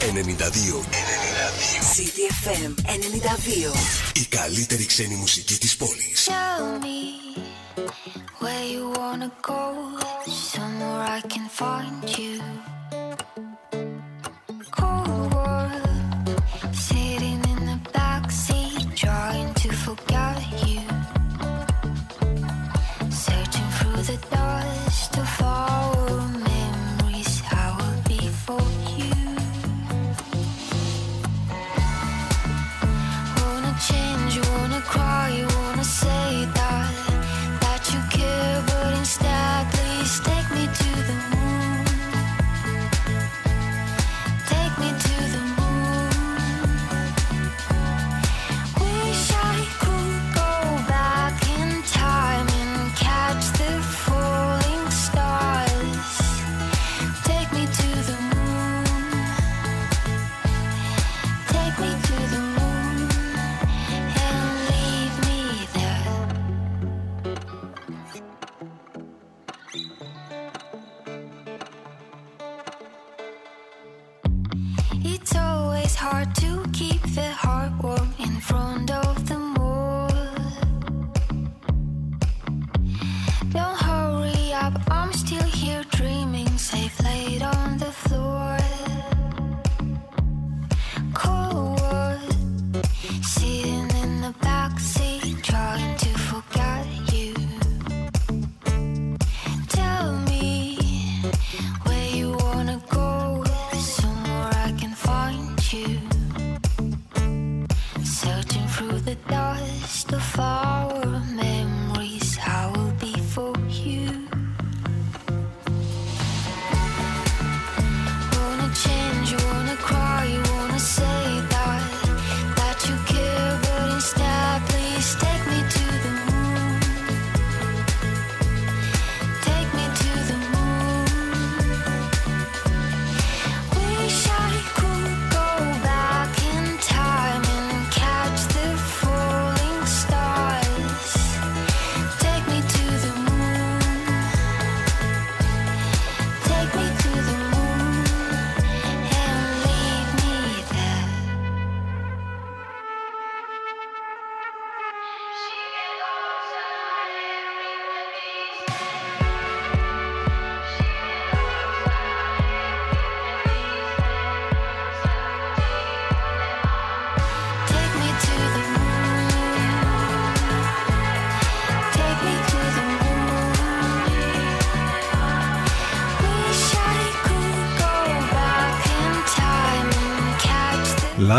92. 92. CDFM 92. Η καλύτερη ξένη μουσική της πόλης. Tell me where you wanna go, somewhere I can find you.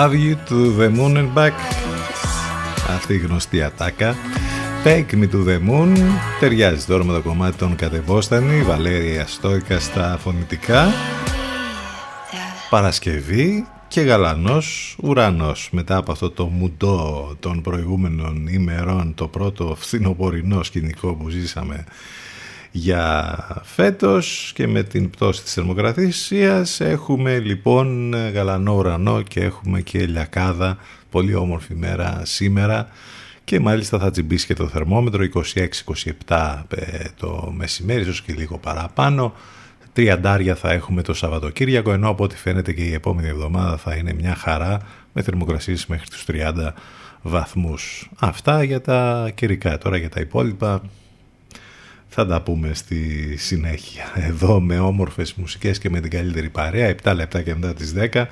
Love you to the moon and back. Αυτή η γνωστή ατάκα. Take me to the moon. Ταιριάζει τώρα με το κομμάτι των κατεβόστανη. Βαλέρια Στόικα στα φωνητικά. Παρασκευή και γαλανός ουρανός. Μετά από αυτό το μουντό των προηγούμενων ημερών, το πρώτο φθινοπορεινό σκηνικό που ζήσαμε για φέτος και με την πτώση της θερμοκρασίας έχουμε λοιπόν γαλανό ουρανό και έχουμε και λιακάδα, πολύ όμορφη μέρα σήμερα και μάλιστα θα τσιμπήσει και το θερμόμετρο 26-27 ε, το μεσημέρι, ίσως και λίγο παραπάνω. Τριαντάρια θα έχουμε το Σαββατοκύριακο, ενώ από ό,τι φαίνεται και η επόμενη εβδομάδα θα είναι μια χαρά με θερμοκρασίες μέχρι τους 30 βαθμούς. Αυτά για τα καιρικά. Τώρα για τα υπόλοιπα θα τα πούμε στη συνέχεια. Εδώ με όμορφες μουσικές και με την καλύτερη παρέα, 7 λεπτά και μετά τις 10,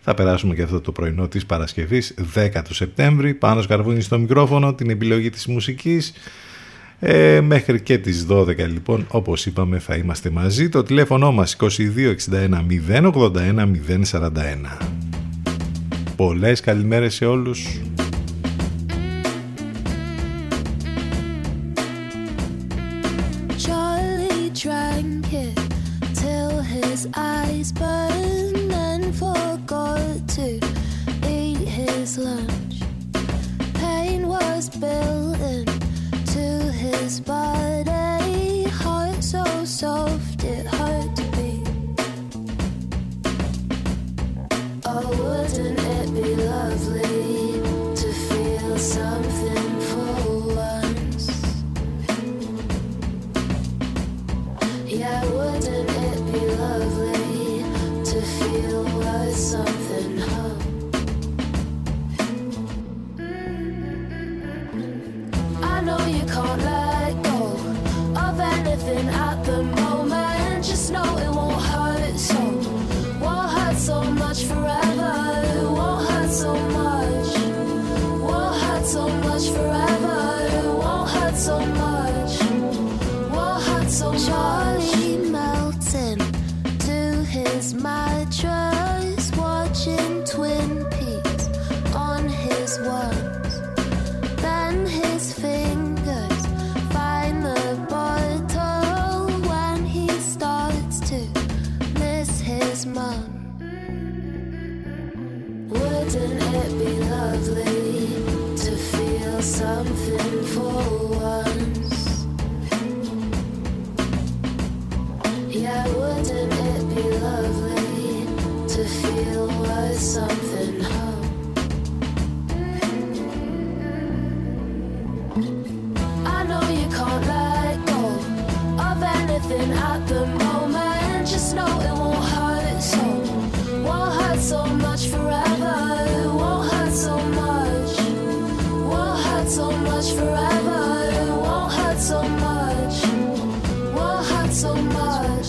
θα περάσουμε και αυτό το πρωινό της Παρασκευής, 10 του Σεπτέμβρη. Πάνω σκαρβούνι στο μικρόφωνο, την επιλογή της μουσικής. Ε, μέχρι και τις 12 λοιπόν, όπως είπαμε, θα είμαστε μαζί. Το τηλέφωνο μας 2261 081 041. Πολλές καλημέρες σε όλους. Eyes burned and forgot to eat his lunch. Pain was built into his body,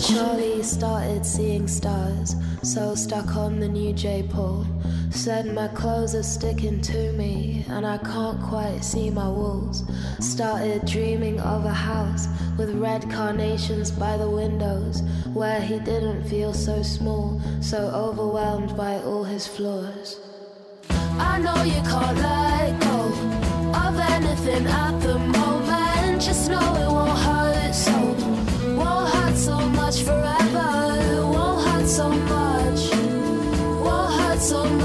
Charlie started seeing stars, so stuck on the new J Paul. Said my clothes are sticking to me, and I can't quite see my walls. Started dreaming of a house with red carnations by the windows, where he didn't feel so small, so overwhelmed by all his flaws. I know you can't let go of anything at the moment. Just know it won't hurt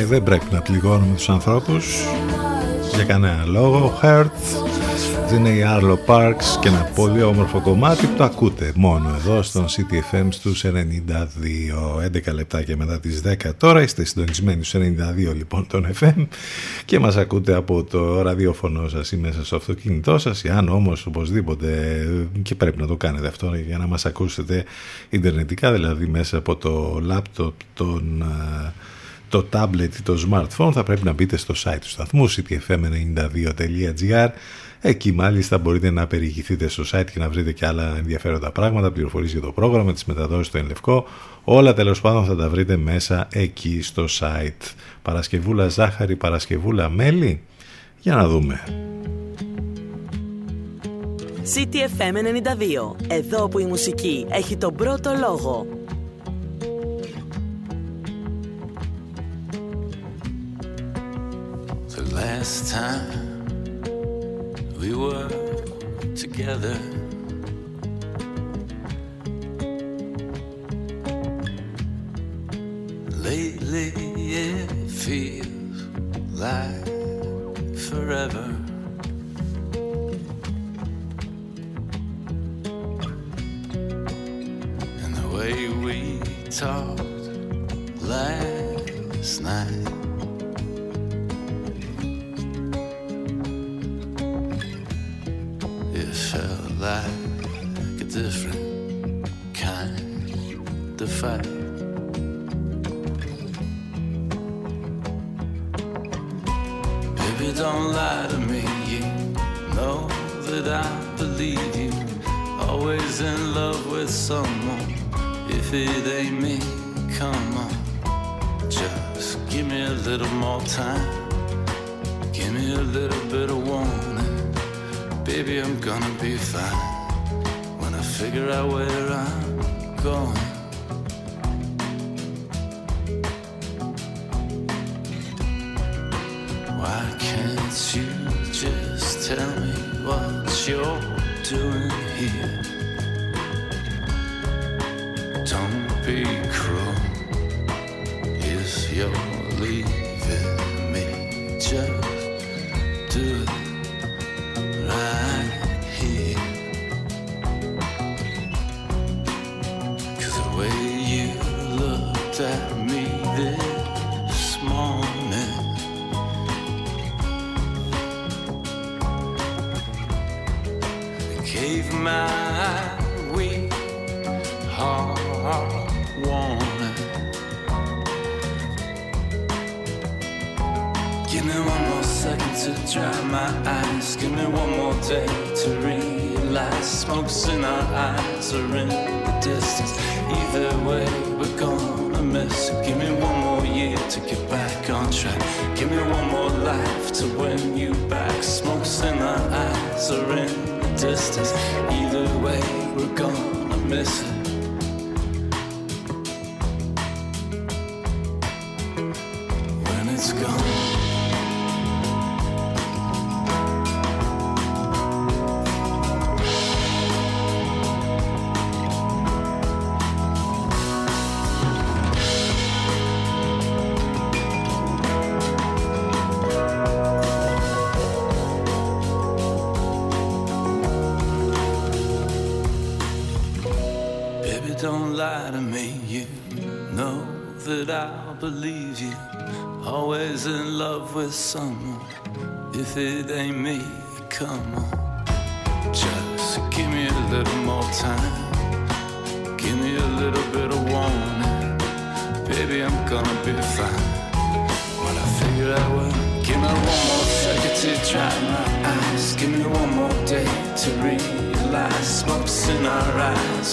Ε, δεν πρέπει να πληγώνουμε τους ανθρώπους. Για κανένα λόγο. Hurt είναι η Arlo Parks και ένα πολύ όμορφο κομμάτι που το ακούτε μόνο εδώ στον CTFM στους 92 11 λεπτά και μετά τις 10 τώρα είστε συντονισμένοι στους 92 λοιπόν τον FM και μας ακούτε από το ραδιοφωνό σας ή μέσα στο αυτοκίνητό σας αν όμως οπωσδήποτε και πρέπει να το κάνετε αυτό για να μας ακούσετε ιντερνετικά δηλαδή μέσα από το λάπτοπ τον το tablet ή το smartphone θα πρέπει να μπείτε στο site του σταθμού ctfm92.gr Εκεί μάλιστα μπορείτε να περιηγηθείτε στο site και να βρείτε και άλλα ενδιαφέροντα πράγματα, πληροφορίες για το πρόγραμμα, τις μεταδόσεις στο Ενλευκό. Όλα τέλος πάντων θα τα βρείτε μέσα εκεί στο site. Παρασκευούλα ζάχαρη, Παρασκευούλα μέλι. Για να δούμε. CTFM 92. Εδώ που η μουσική έχει τον πρώτο λόγο. The last time we were together. Lately it feels like forever. And the way we talked last night. Like a different kind of fight. Baby, don't lie to me. You know that I believe you. Always in love with someone. If it ain't me, come on. Just give me a little more time. Give me a little bit of. Baby, I'm gonna be fine when I figure out where I'm going.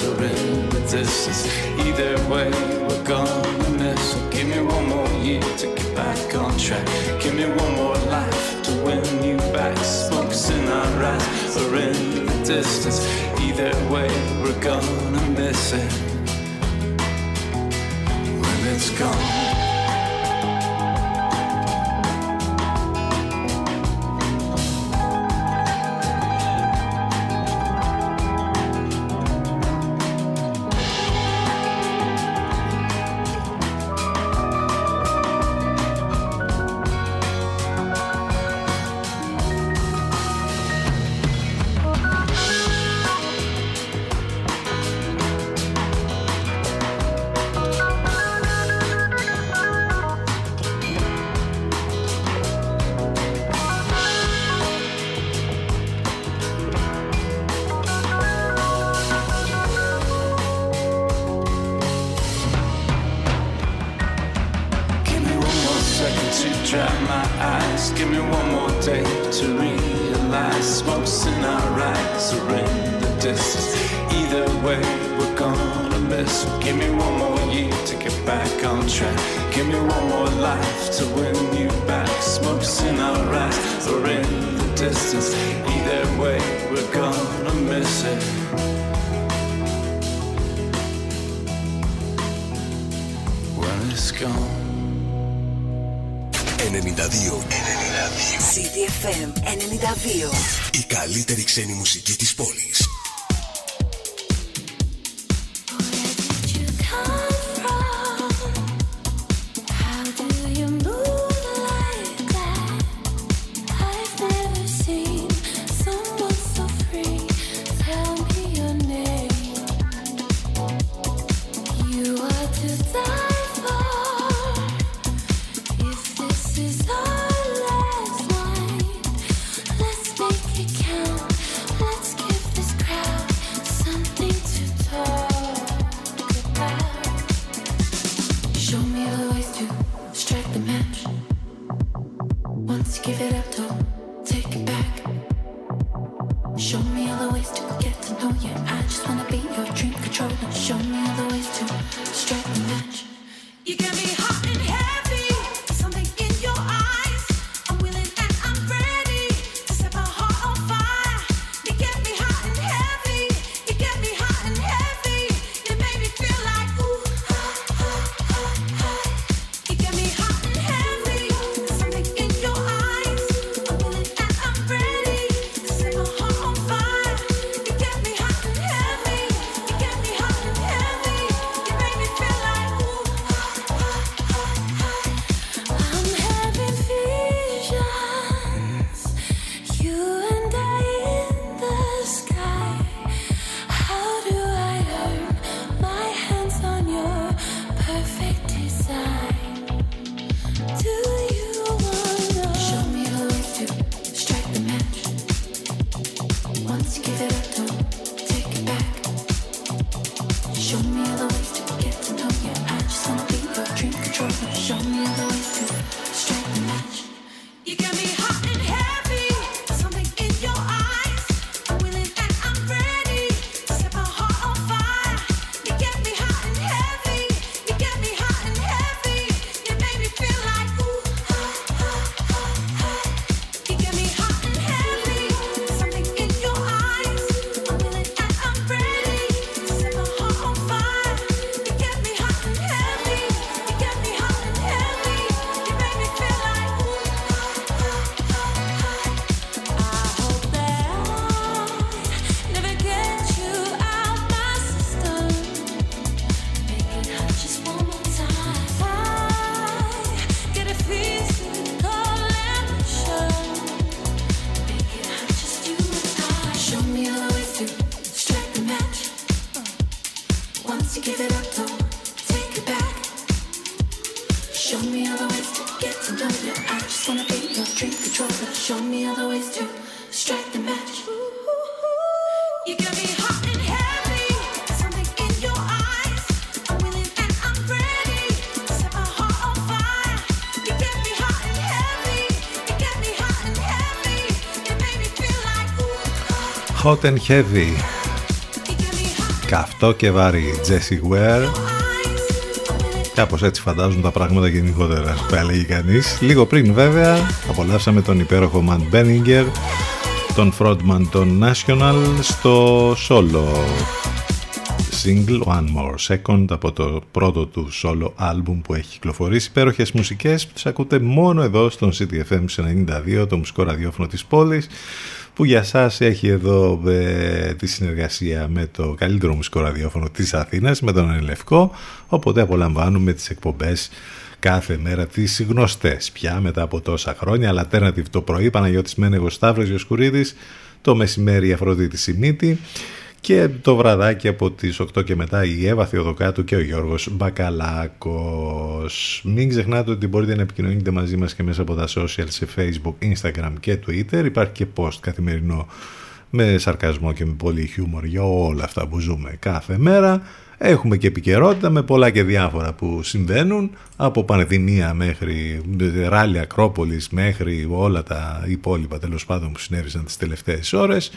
Are in the distance. either way we're gonna miss so give me one more year to get back on track. Give me one more life to win you back. Smoke's in our eyes or in the distance. Either way we're gonna miss it. When it's gone. Ekseni Musik Hot and Heavy. Καυτό και βάρη Jessie Ware. Κάπως έτσι φαντάζουν τα πράγματα γενικότερα που έλεγε κανείς. Λίγο πριν βέβαια απολαύσαμε τον υπέροχο Matt Benninger τον frontman των National στο solo. Single One More Second από το πρώτο του solo album που έχει κυκλοφορήσει. Υπέροχες μουσικές που τις ακούτε μόνο εδώ στον CTFM 92 το μουσικό ραδιόφωνο της πόλης που για σας έχει εδώ ε, τη συνεργασία με το καλύτερο μουσικό ραδιόφωνο της Αθήνας, με τον Ελευκό, οπότε απολαμβάνουμε τις εκπομπές κάθε μέρα τις γνωστές πια μετά από τόσα χρόνια, αλλά alternative το πρωί, Παναγιώτης Μένεγος Σταύρος Ιωσκουρίδης, το μεσημέρι η Αφροδίτη Σιμίτη, και το βραδάκι από τις 8 και μετά η Εύα Θεοδοκάτου και ο Γιώργος Μπακαλάκος. Μην ξεχνάτε ότι μπορείτε να επικοινωνείτε μαζί μας και μέσα από τα social σε Facebook, Instagram και Twitter. Υπάρχει και post καθημερινό με σαρκασμό και με πολύ χιούμορ για όλα αυτά που ζούμε κάθε μέρα. Έχουμε και επικαιρότητα με πολλά και διάφορα που συμβαίνουν από πανδημία μέχρι ράλια Ακρόπολης μέχρι όλα τα υπόλοιπα τέλος πάντων που συνέβησαν τις τελευταίες ώρες.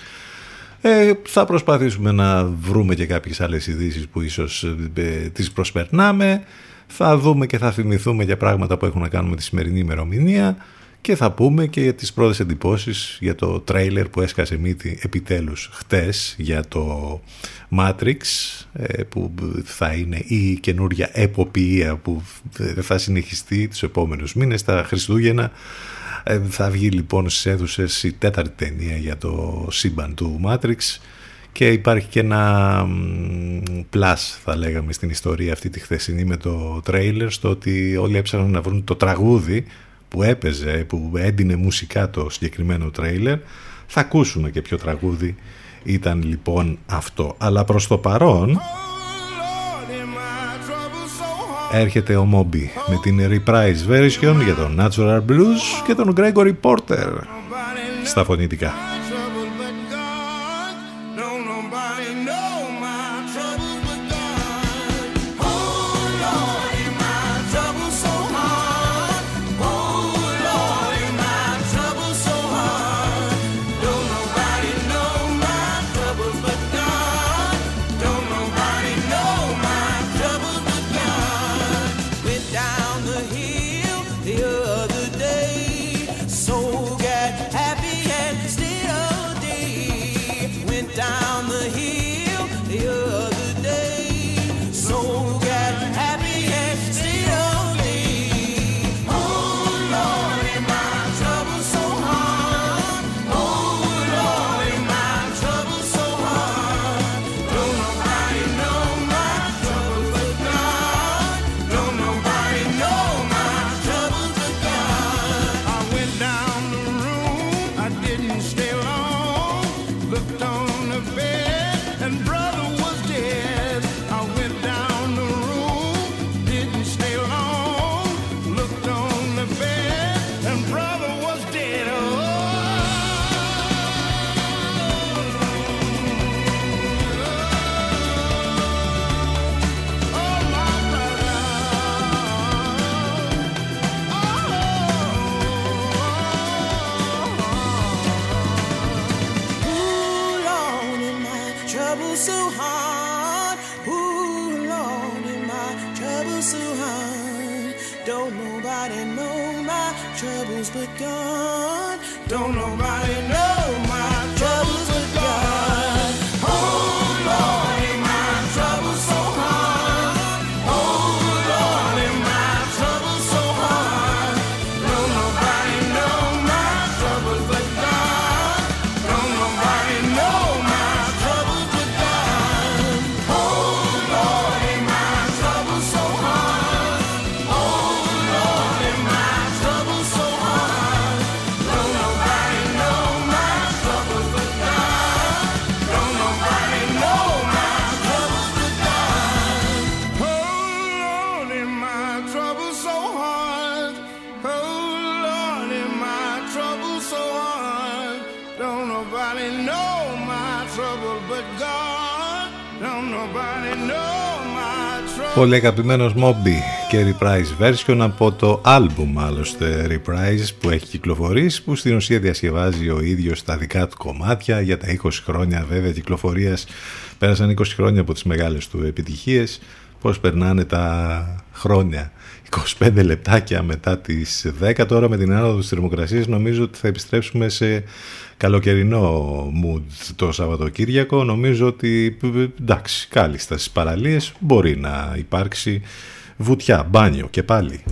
Ε, θα προσπαθήσουμε να βρούμε και κάποιες άλλες ειδήσεις που ίσως ε, τις προσπερνάμε. Θα δούμε και θα θυμηθούμε για πράγματα που έχουν να κάνουν με τη σημερινή ημερομηνία και θα πούμε και για τις πρώτες εντυπώσεις για το τρέιλερ που έσκασε μύτη επιτέλους χτες για το Matrix ε, που θα είναι η καινούρια εποπτεία που θα συνεχιστεί τους επόμενους μήνες τα Χριστούγεννα ε, θα βγει λοιπόν στις αίθουσες η τέταρτη ταινία για το σύμπαν του Matrix και υπάρχει και ένα plus θα λέγαμε στην ιστορία αυτή τη χθεσινή με το τρέιλερ στο ότι όλοι έψαχναν να βρουν το τραγούδι που έπαιζε, που έντυνε μουσικά το συγκεκριμένο τρέιλερ. Θα ακούσουμε και ποιο τραγούδι ήταν λοιπόν αυτό. Αλλά προς το παρόν έρχεται ο Moby με την reprise version για τον Natural Blues και τον Gregory Porter στα φωνητικά. Πολύ αγαπημένος Moby και reprise version από το album άλλωστε reprise που έχει κυκλοφορήσει που στην ουσία διασκευάζει ο ίδιος τα δικά του κομμάτια για τα 20 χρόνια βέβαια κυκλοφορίας. Πέρασαν 20 χρόνια από τις μεγάλες του επιτυχίες. Πώς περνάνε τα χρόνια 25 λεπτάκια μετά τις 10 τώρα με την άνοδο της θερμοκρασίας νομίζω ότι θα επιστρέψουμε σε καλοκαιρινό mood το Σαββατοκύριακο νομίζω ότι εντάξει κάλλιστα στις παραλίες μπορεί να υπάρξει βουτιά, μπάνιο και πάλι.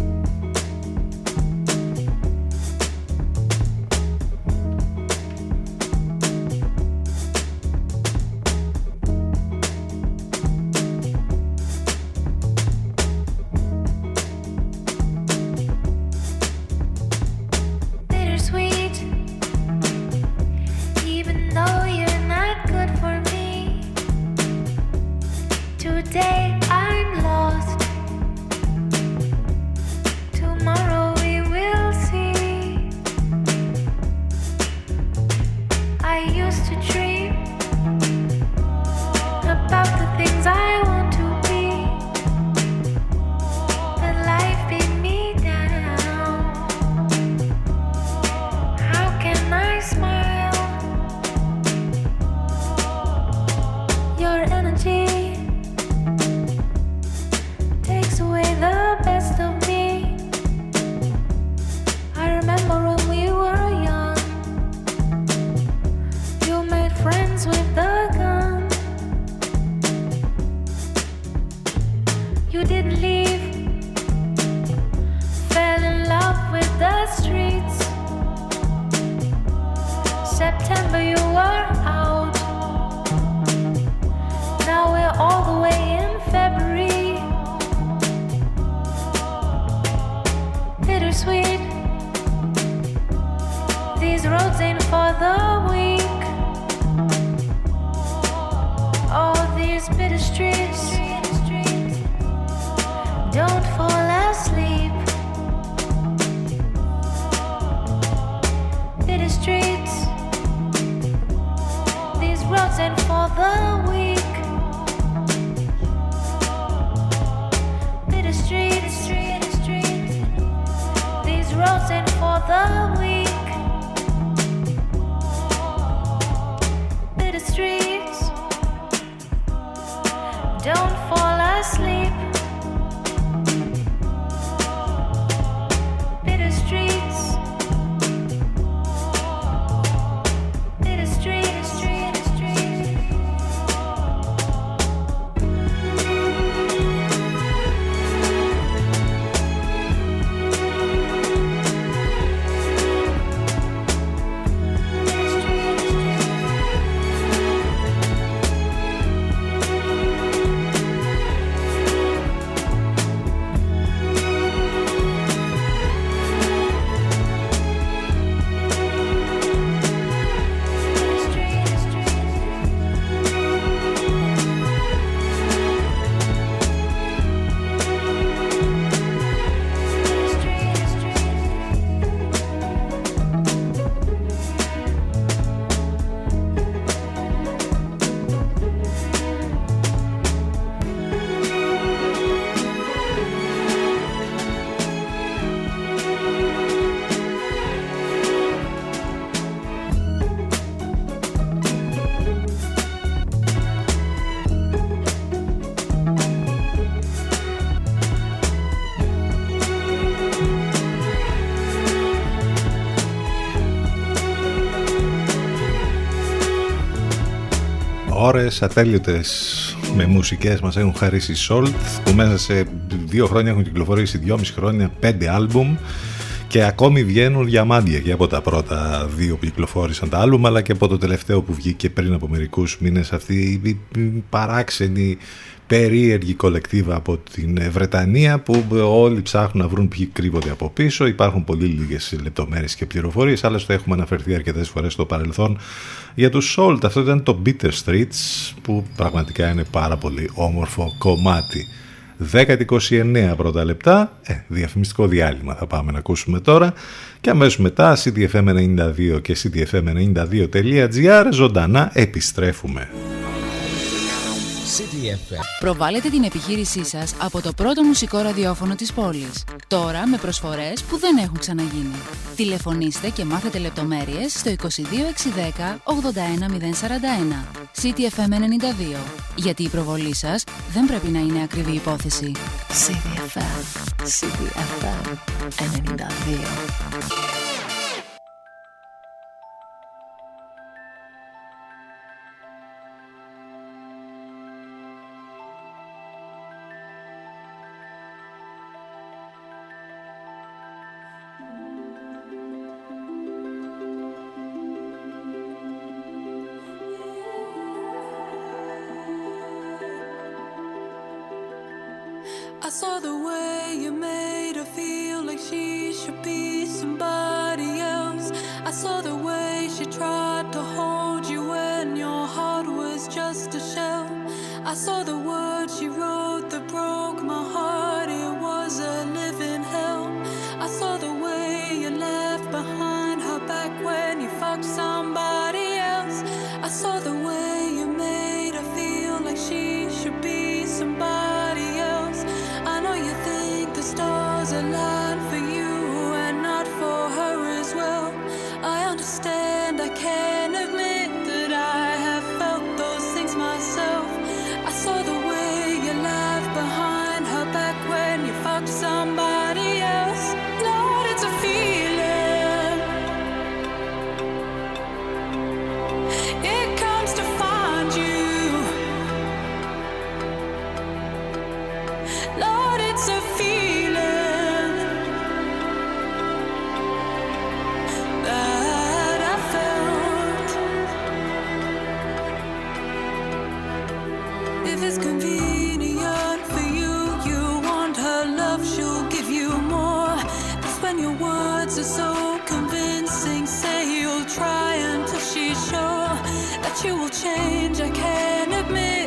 Ώρες ατέλειωτες με μουσικές μας έχουν χαρίσει Salt που μέσα σε δύο χρόνια έχουν κυκλοφορήσει δυόμιση χρόνια πέντε άλμπουμ και ακόμη βγαίνουν διαμάντια και από τα πρώτα δύο που κυκλοφόρησαν τα άλμπουμ αλλά και από το τελευταίο που βγήκε πριν από μερικούς μήνες αυτή η παράξενη περίεργη κολεκτίβα από την Βρετανία που όλοι ψάχνουν να βρουν ποιοι κρύβονται από πίσω. Υπάρχουν πολύ λίγες λεπτομέρειες και πληροφορίες, άλλωστε έχουμε αναφερθεί αρκετές φορές στο παρελθόν για τους Salt. Αυτό ήταν το Bitter Streets που πραγματικά είναι πάρα πολύ όμορφο κομμάτι. 10-29 πρώτα λεπτά, ε, διαφημιστικό διάλειμμα θα πάμε να ακούσουμε τώρα και αμέσως μετά cdfm92 και cdfm92.gr ζωντανά επιστρέφουμε. CDFM. Προβάλλετε την επιχείρησή σας από το πρώτο μουσικό ραδιόφωνο της πόλης. Τώρα με προσφορές που δεν έχουν ξαναγίνει. Τηλεφωνήστε και μάθετε λεπτομέρειες στο 22610 81041. CTFM 92. Γιατί η προβολή σας δεν πρέπει να είναι ακριβή υπόθεση. CDFM. CDFM 92. saw do that you will change, I can admit.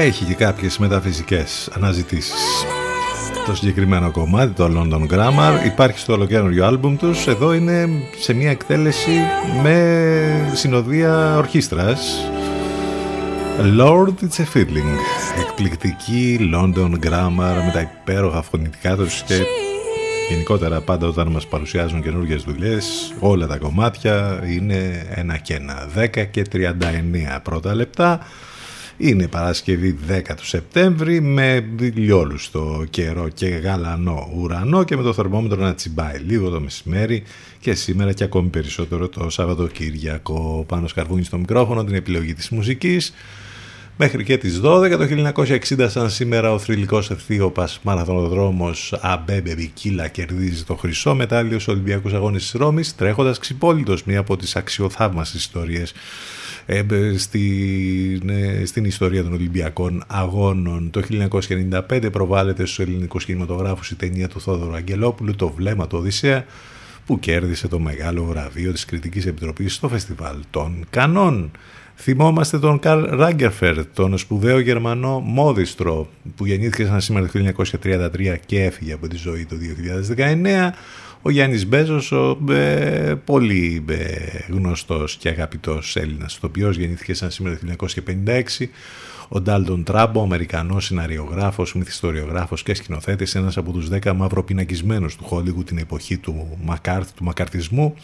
Έχει και κάποιες μεταφυσικές αναζητήσεις. Το συγκεκριμένο κομμάτι, το London Grammar, υπάρχει στο ολοκαίριο άλμπουμ τους. Εδώ είναι σε μια εκτέλεση με συνοδεία ορχήστρας. Lord It's a Feeling. Εκπληκτική London Grammar με τα υπέροχα φωνητικά τους και γενικότερα πάντα όταν μας παρουσιάζουν καινούργιες δουλειές όλα τα κομμάτια είναι ένα και ένα 10 και 39 πρώτα λεπτά είναι Παρασκευή 10 του Σεπτέμβρη με στο καιρό και γαλανό ουρανό και με το θερμόμετρο να τσιμπάει λίγο το μεσημέρι και σήμερα και ακόμη περισσότερο το Σαββατοκύριακο. Πάνω σκαρβούνι στο μικρόφωνο την επιλογή της μουσικής. Μέχρι και τις 12 το 1960 σαν σήμερα ο θρηλυκός ευθύωπας μαραθωνοδρόμος Αμπέμπε Μπικίλα κερδίζει το χρυσό μετάλλιο στους Ολυμπιακούς Αγώνες της Ρώμης τρέχοντας ξυπόλυτος μία από τις αξιοθαύμασες ιστορίες ε, στην, ε, στην ιστορία των Ολυμπιακών Αγώνων. Το 1995 προβάλλεται στους ελληνικούς κινηματογράφους η ταινία του Θόδωρου Αγγελόπουλου «Το βλέμμα του Οδυσσέα» που κέρδισε το μεγάλο βραβείο της Κριτικής Επιτροπής στο Φεστιβάλ των Κανών. Θυμόμαστε τον Καρλ Ράγκερφερ, τον σπουδαίο Γερμανό μόδιστρο που γεννήθηκε σαν σήμερα το 1933 και έφυγε από τη ζωή το 2019. Ο Γιάννης Μπέζος, ο ε, πολύ ε, γνωστός και αγαπητός Έλληνας ηθοποιός, γεννήθηκε σαν σήμερα το 1956. Ο Ντάλτον Τράμπο, Αμερικανός σιναριογράφος, μυθιστοριογράφος και σκηνοθέτης, ένας από τους 10 μαυροπινακισμένους του Χόλιγου την εποχή του Μακάρθ, του μακαρτισμού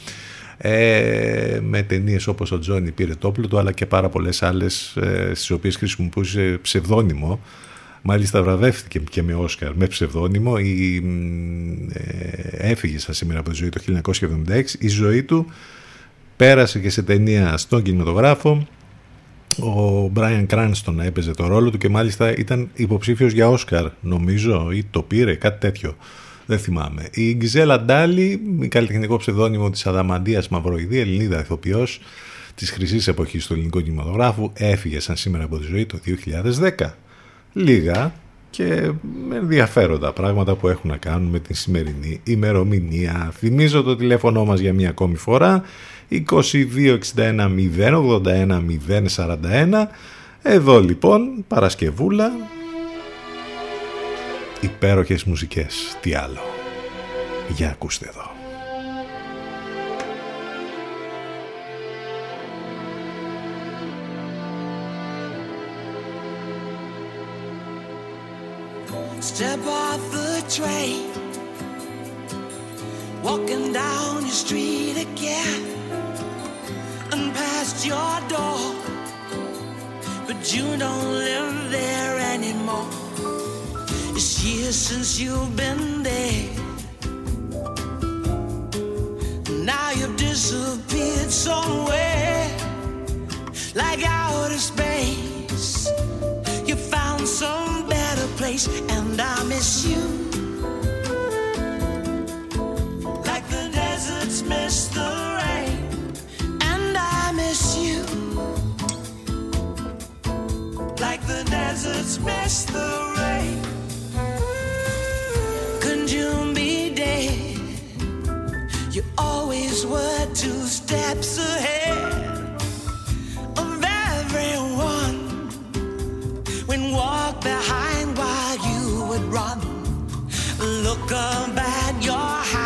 ε, με ταινίες όπως ο Τζόνι πήρε το όπλο του αλλά και πάρα πολλές άλλες ε, στις οποίες χρησιμοποιούσε ψευδόνυμο μάλιστα βραβεύτηκε και με Όσκαρ με ψευδόνυμο η, ε, έφυγε σαν σήμερα από τη ζωή το 1976 η ζωή του πέρασε και σε ταινία στον κινηματογράφο ο Μπράιαν Κράνστον έπαιζε το ρόλο του και μάλιστα ήταν υποψήφιος για Όσκαρ νομίζω ή το πήρε κάτι τέτοιο δεν θυμάμαι. Η Γκυζέλα Ντάλι, η καλλιτεχνικό ψευδόνυμο της Αδαμαντίας Μαυροειδή, Ελληνίδα ηθοποιός της χρυσής εποχής του ελληνικού κινηματογράφου, έφυγε σαν σήμερα από τη ζωή το 2010. Λίγα και ενδιαφέροντα πράγματα που έχουν να κάνουν με την σημερινή ημερομηνία. Θυμίζω το τηλέφωνο μας για μια ακόμη φορά 2261 081 041 εδώ λοιπόν Παρασκευούλα υπέροχες μουσικές. Τι άλλο. Για ακούστε εδώ. Step off the train, walking down your street again, and past your door, but you don't live there anymore. It's years since you've been there. Now you've disappeared somewhere, like outer space. Place, and I miss you. Like the deserts miss the rain, and I miss you. Like the deserts miss the rain. Couldn't you be dead? You always were two steps ahead walk behind would run, look up at your house,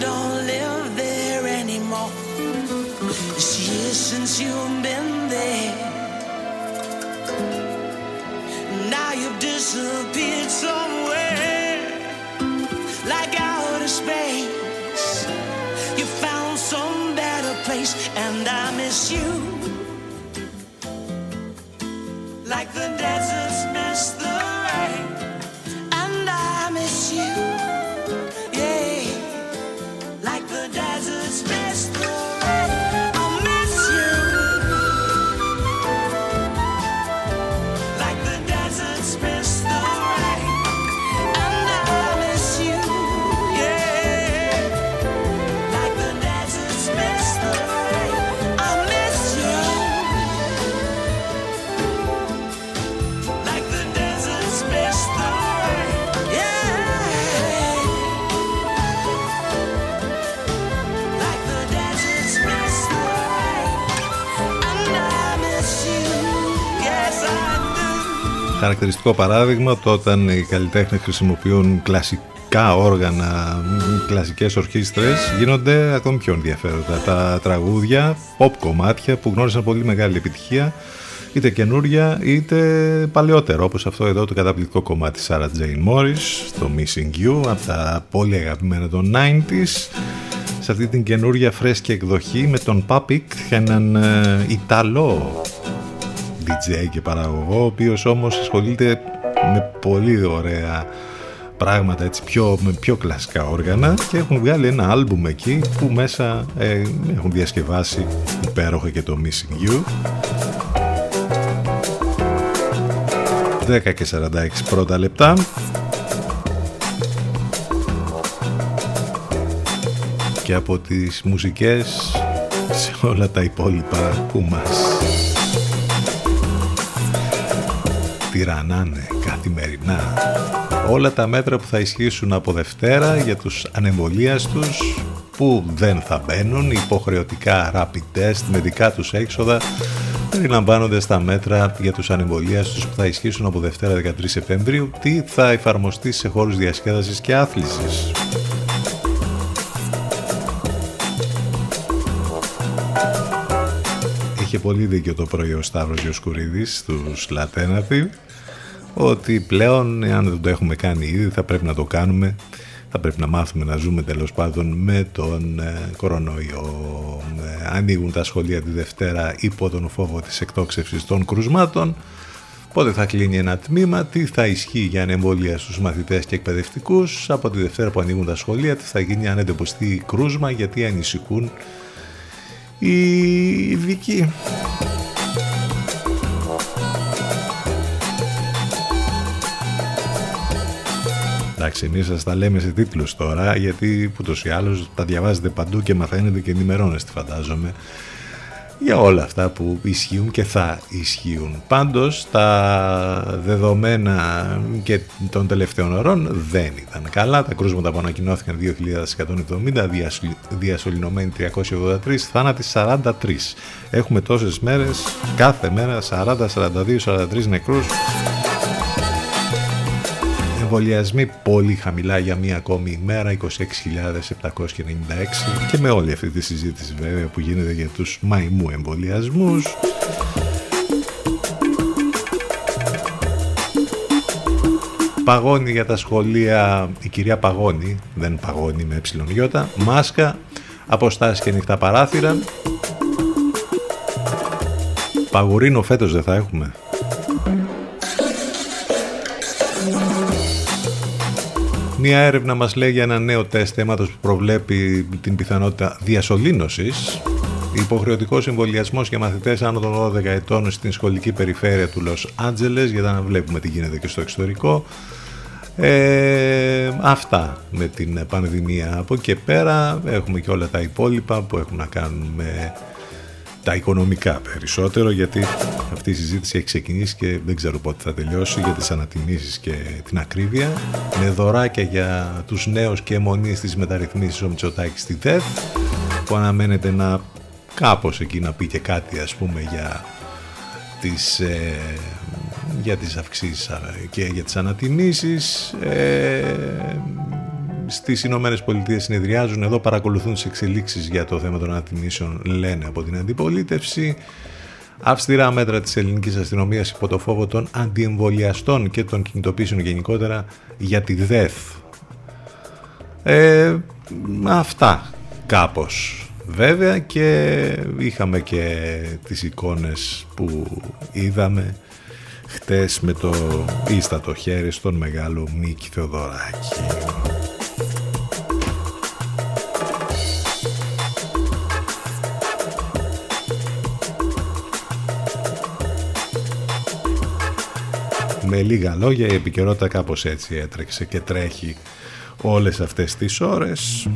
don't live there anymore. It's years since you've been there. Now you've disappeared Χαρακτηριστικό παράδειγμα το όταν οι καλλιτέχνες χρησιμοποιούν κλασικά όργανα, κλασικές ορχήστρες γίνονται ακόμη πιο ενδιαφέροντα. Τα τραγούδια, pop κομμάτια που γνώρισαν πολύ μεγάλη επιτυχία είτε καινούρια είτε παλαιότερο όπως αυτό εδώ το καταπληκτικό κομμάτι Sarah Jane Morris το Missing You από τα πολύ αγαπημένα των 90s σε αυτή την καινούρια φρέσκια εκδοχή με τον Papik έναν ε, Ιταλό DJ και παραγωγό ο οποίος όμως ασχολείται με πολύ ωραία πράγματα έτσι πιο, με πιο κλασικά όργανα και έχουν βγάλει ένα άλμπουμ εκεί που μέσα ε, έχουν διασκευάσει υπέροχο και το Missing You. 10 και 46 πρώτα λεπτά. Και από τις μουσικές σε όλα τα υπόλοιπα που μας τυραννάνε καθημερινά όλα τα μέτρα που θα ισχύσουν από Δευτέρα για τους ανεμβολίαστους που δεν θα μπαίνουν υποχρεωτικά rapid test με δικά τους έξοδα περιλαμβάνονται στα μέτρα για τους ανεμβολίαστους που θα ισχύσουν από Δευτέρα 13 Σεπτεμβρίου τι θα εφαρμοστεί σε χώρους διασκέδασης και άθλησης; Είχε πολύ δίκιο το πρωί ο Σταύρος Γιοσκουρίδης στους Λατέναθη ότι πλέον αν δεν το έχουμε κάνει ήδη θα πρέπει να το κάνουμε θα πρέπει να μάθουμε να ζούμε τέλος πάντων με τον ε, κορονοϊό. Ε, ανοίγουν τα σχολεία τη Δευτέρα υπό τον φόβο της εκτόξευσης των κρουσμάτων. Πότε θα κλείνει ένα τμήμα, τι θα ισχύει για ανεμβόλια στους μαθητές και εκπαιδευτικούς. Από τη Δευτέρα που ανοίγουν τα σχολεία, τι θα γίνει αν εντεποστεί κρούσμα, γιατί ανησυχούν οι ειδικοί. Εντάξει, εμείς σας τα λέμε σε τίτλους τώρα, γιατί ούτως ή άλλως τα διαβάζετε παντού και μαθαίνετε και ενημερώνεστε, φαντάζομαι, για όλα αυτά που ισχύουν και θα ισχύουν. Πάντως, τα δεδομένα και των τελευταίων ωρών δεν ήταν καλά. Τα κρούσματα που ανακοινώθηκαν 2.170, διασωληνωμένοι 383, θάνατοι 43. Έχουμε τόσες μέρες, κάθε μέρα 40, 42, 43 νεκρούς εμβολιασμοί πολύ χαμηλά για μία ακόμη ημέρα, 26.796 και με όλη αυτή τη συζήτηση βέβαια που γίνεται για τους μαϊμού εμβολιασμούς. Παγώνει για τα σχολεία η κυρία Παγώνη, δεν παγώνει με ε μάσκα, αποστάσεις και νυχτά παράθυρα. Παγουρίνο φέτος δεν θα έχουμε. Μία έρευνα μας λέει για ένα νέο τεστ αίματος που προβλέπει την πιθανότητα διασωλήνωσης. Υποχρεωτικός εμβολιασμός για μαθητές άνω των 12 ετών στην σχολική περιφέρεια του Λος Άντζελες για να βλέπουμε τι γίνεται και στο εξωτερικό. Ε, αυτά με την πανδημία. Από και πέρα έχουμε και όλα τα υπόλοιπα που έχουν να κάνουν με τα οικονομικά περισσότερο γιατί αυτή η συζήτηση έχει ξεκινήσει και δεν ξέρω πότε θα τελειώσει για τις ανατιμήσεις και την ακρίβεια. Με δωράκια για τους νέους και μονίες της μεταρρυθμίσεις ο Μητσοτάκης στη ΔΕΘ που αναμένεται να κάπως εκεί να πει και κάτι ας πούμε για τις, ε, για τις αυξήσεις και για τις ανατιμήσεις. Ε, στις Ηνωμένες Πολιτείες συνεδριάζουν εδώ παρακολουθούν τις εξελίξεις για το θέμα των ανατιμήσεων λένε από την αντιπολίτευση. Αυστηρά μέτρα της ελληνικής αστυνομίας υπό το φόβο των αντιεμβολιαστών και των κινητοποίησεων γενικότερα για τη ΔΕΘ. Ε, αυτά κάπως. Βέβαια και είχαμε και τις εικόνες που είδαμε χτες με το ίστατο χέρι στον μεγάλο Μίκη Θεοδωράκη. Με λίγα λόγια η επικαιρότητα κάπως έτσι έτρεξε και τρέχει όλες αυτές τις ώρες.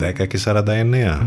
10 και 49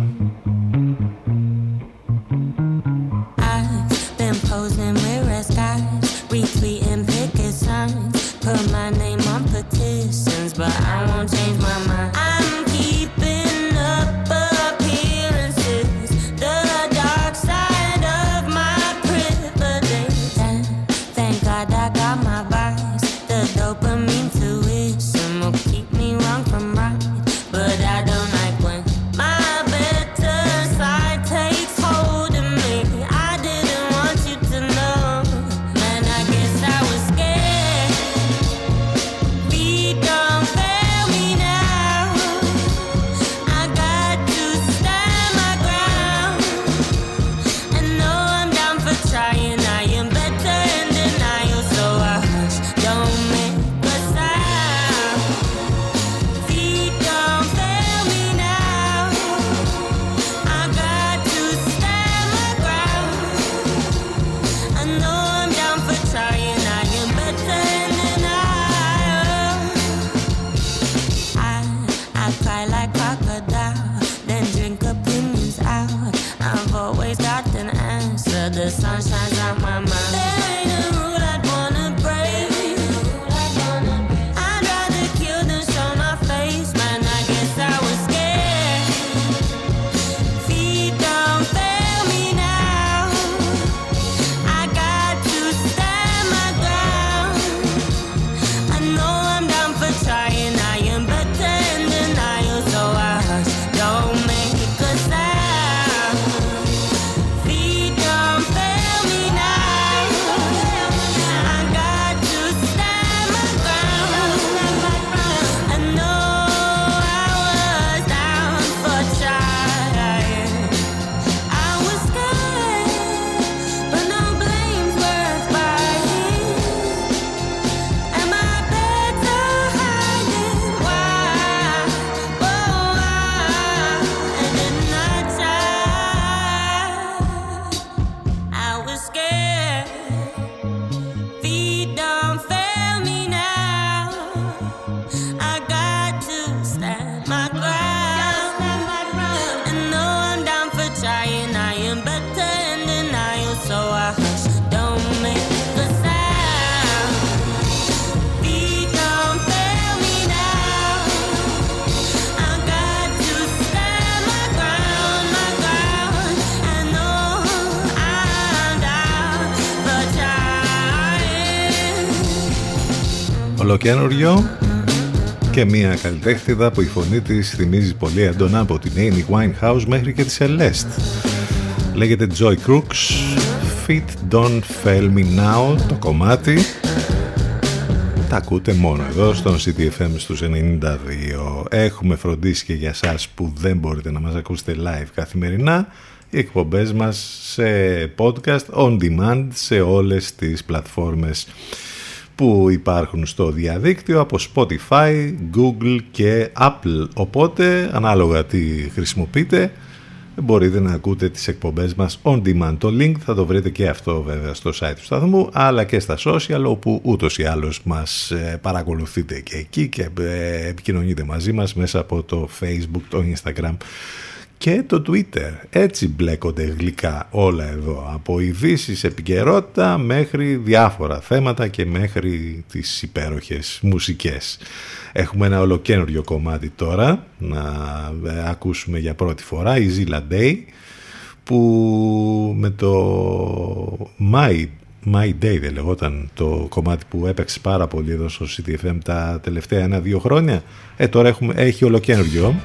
Ολοκένουργιο και μια καλλιτέχτηδα που η φωνή της θυμίζει πολύ έντονα από την Amy Winehouse μέχρι και τη Celeste. Λέγεται Joy Crooks, Feet Don't Fail Me Now το κομμάτι. Τα ακούτε μόνο εδώ στον CTFM στους 92. Έχουμε φροντίσει και για σας που δεν μπορείτε να μας ακούσετε live καθημερινά οι εκπομπές μας σε podcast on demand σε όλες τις πλατφόρμες που υπάρχουν στο διαδίκτυο από Spotify, Google και Apple. Οπότε, ανάλογα τι χρησιμοποιείτε, μπορείτε να ακούτε τις εκπομπές μας on demand. Το link θα το βρείτε και αυτό βέβαια στο site του σταθμού, αλλά και στα social, όπου ούτως ή άλλως μας ε, παρακολουθείτε και εκεί και ε, επικοινωνείτε μαζί μας μέσα από το Facebook, το Instagram και το Twitter. Έτσι μπλέκονται γλυκά όλα εδώ. Από ειδήσεις επικαιρότητα μέχρι διάφορα θέματα και μέχρι τις υπέροχες μουσικές. Έχουμε ένα ολοκένουργιο κομμάτι τώρα να ε, ακούσουμε για πρώτη φορά, η Zilla Day, που με το My, My Day δεν λεγόταν το κομμάτι που έπαιξε πάρα πολύ εδώ στο CTFM τα τελευταία ένα-δύο χρόνια. Ε, τώρα έχουμε, έχει ολοκένουργιο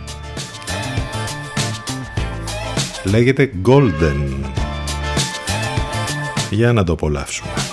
λέγεται Golden. Για να το απολαύσουμε.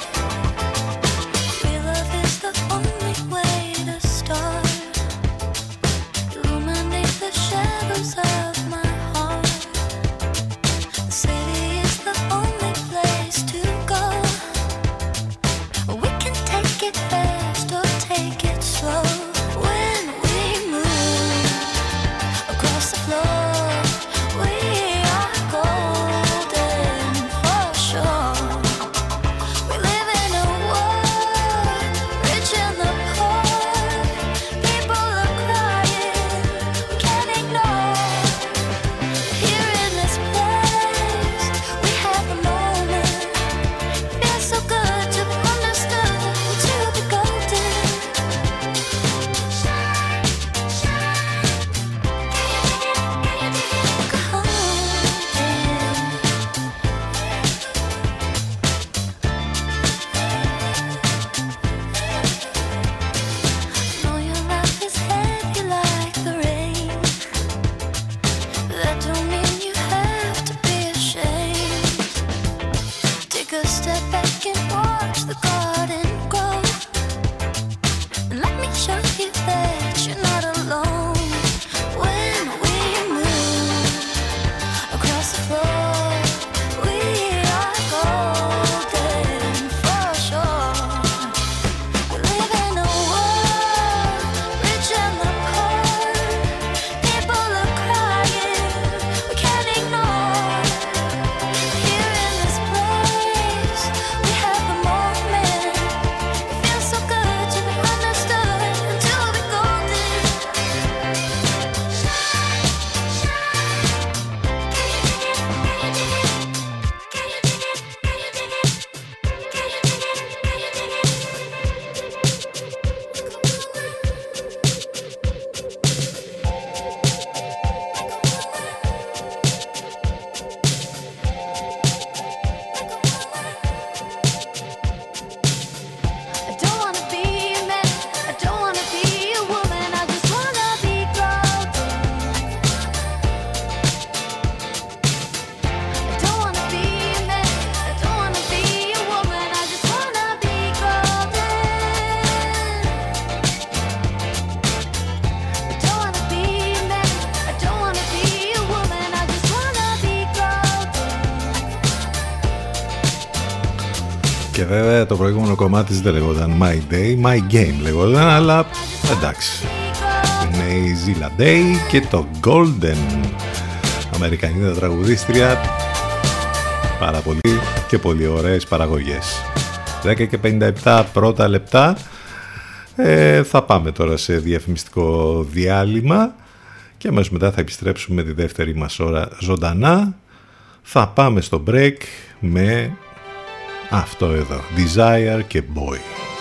Το προηγούμενο κομμάτι δεν λεγόταν My Day, My Game λεγόταν, αλλά εντάξει. Είναι η Zilla Day και το Golden. Αμερικανίδα τραγουδίστρια. Πάρα πολύ και πολύ ωραίες παραγωγές. 10 και 57 πρώτα λεπτά. Ε, θα πάμε τώρα σε διαφημιστικό διάλειμμα και αμέσως μετά θα επιστρέψουμε τη δεύτερη μας ώρα ζωντανά. Θα πάμε στο break με αυτό εδώ, Desire και Boy.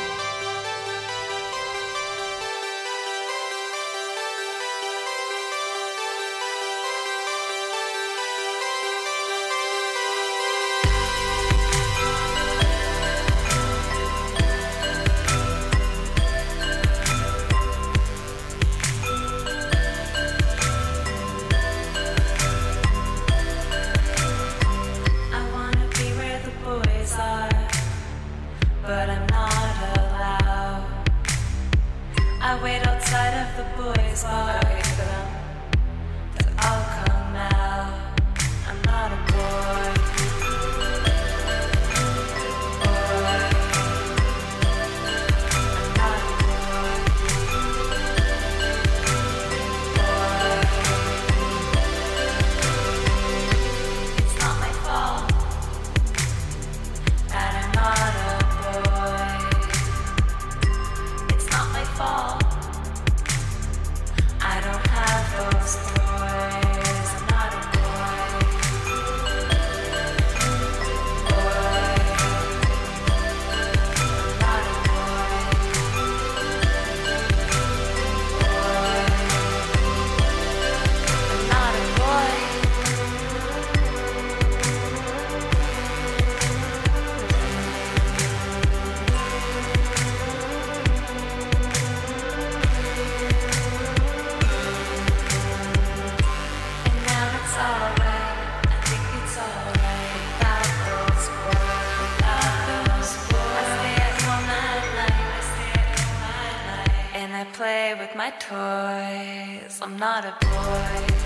I'm not a boy.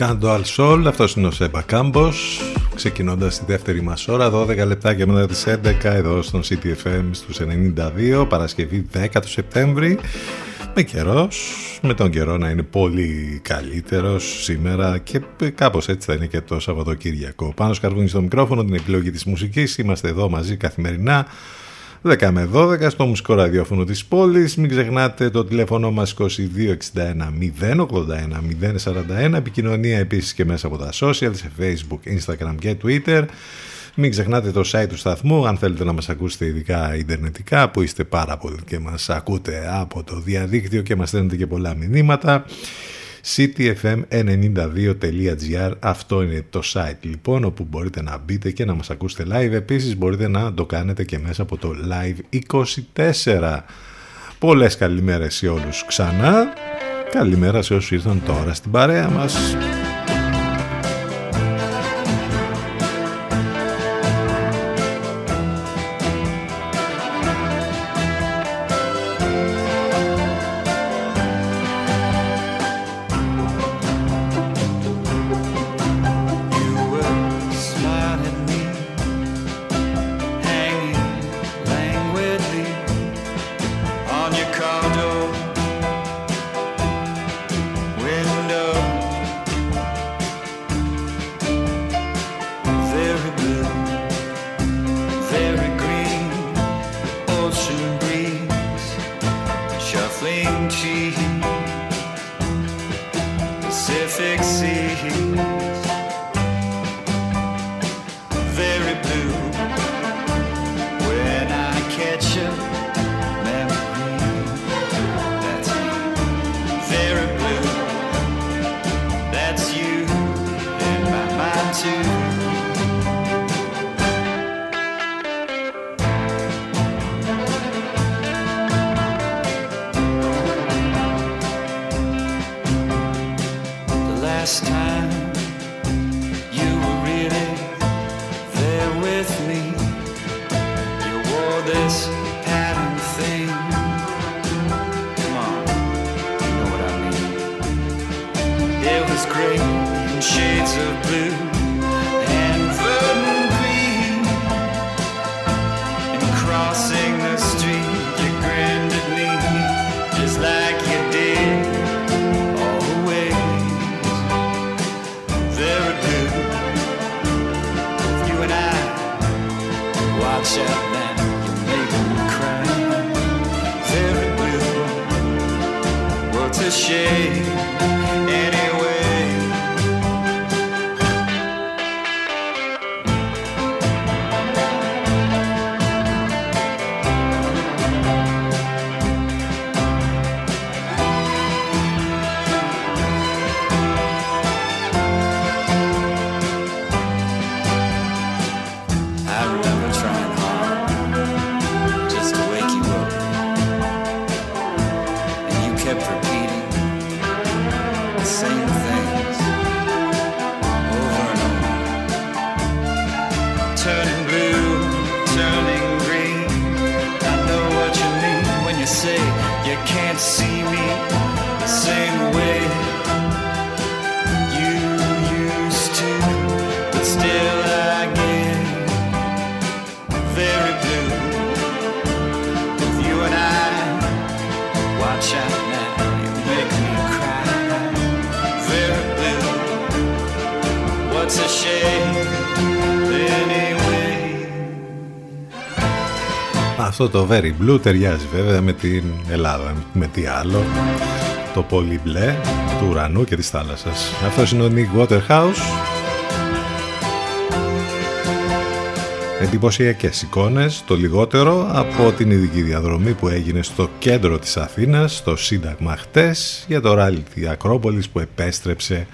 Κάντο Al Sol, αυτός είναι ο Σέμπα Κάμπος ξεκινώντας τη δεύτερη μας ώρα 12 λεπτάκια μετά τις 11 εδώ στον CTFM στους 92 Παρασκευή 10 του Σεπτέμβρη. Με καιρός, με τον καιρό να είναι πολύ καλύτερος σήμερα και κάπως έτσι θα είναι και το Σαββατοκύριακο. Πάνω σκαρβούνι στο μικρόφωνο, την επιλογή της μουσικής, είμαστε εδώ μαζί καθημερινά 10 με 12 στο μουσικό ραδιόφωνο της πόλης. Μην ξεχνάτε το τηλέφωνο μας 2261 081 041. Επικοινωνία επίσης και μέσα από τα social, σε facebook, instagram και twitter. Μην ξεχνάτε το site του σταθμού αν θέλετε να μας ακούσετε ειδικά ιντερνετικά που είστε πάρα πολλοί και μας ακούτε από το διαδίκτυο και μας στέλνετε και πολλά μηνύματα cityfm92.gr αυτό είναι το site λοιπόν όπου μπορείτε να μπείτε και να μας ακούσετε live. Επίσης μπορείτε να το κάνετε και μέσα από το live 24 πολλές καλημέρες σε όλους ξανά. Καλημέρα σε όσους ήρθαν τώρα στην παρέα μας can't see me Αυτό το Very Blue ταιριάζει βέβαια με την Ελλάδα. Με τι άλλο; Το πολύ μπλε του ουρανού και της θάλασσας. Αυτός είναι ο Nick Waterhouse. Εντυπωσιακές εικόνες, το λιγότερο από την ειδική διαδρομή που έγινε στο κέντρο της Αθήνας, στο Σύνταγμα χτες, για το ράλι της Ακρόπολης που επέστρεψε ε,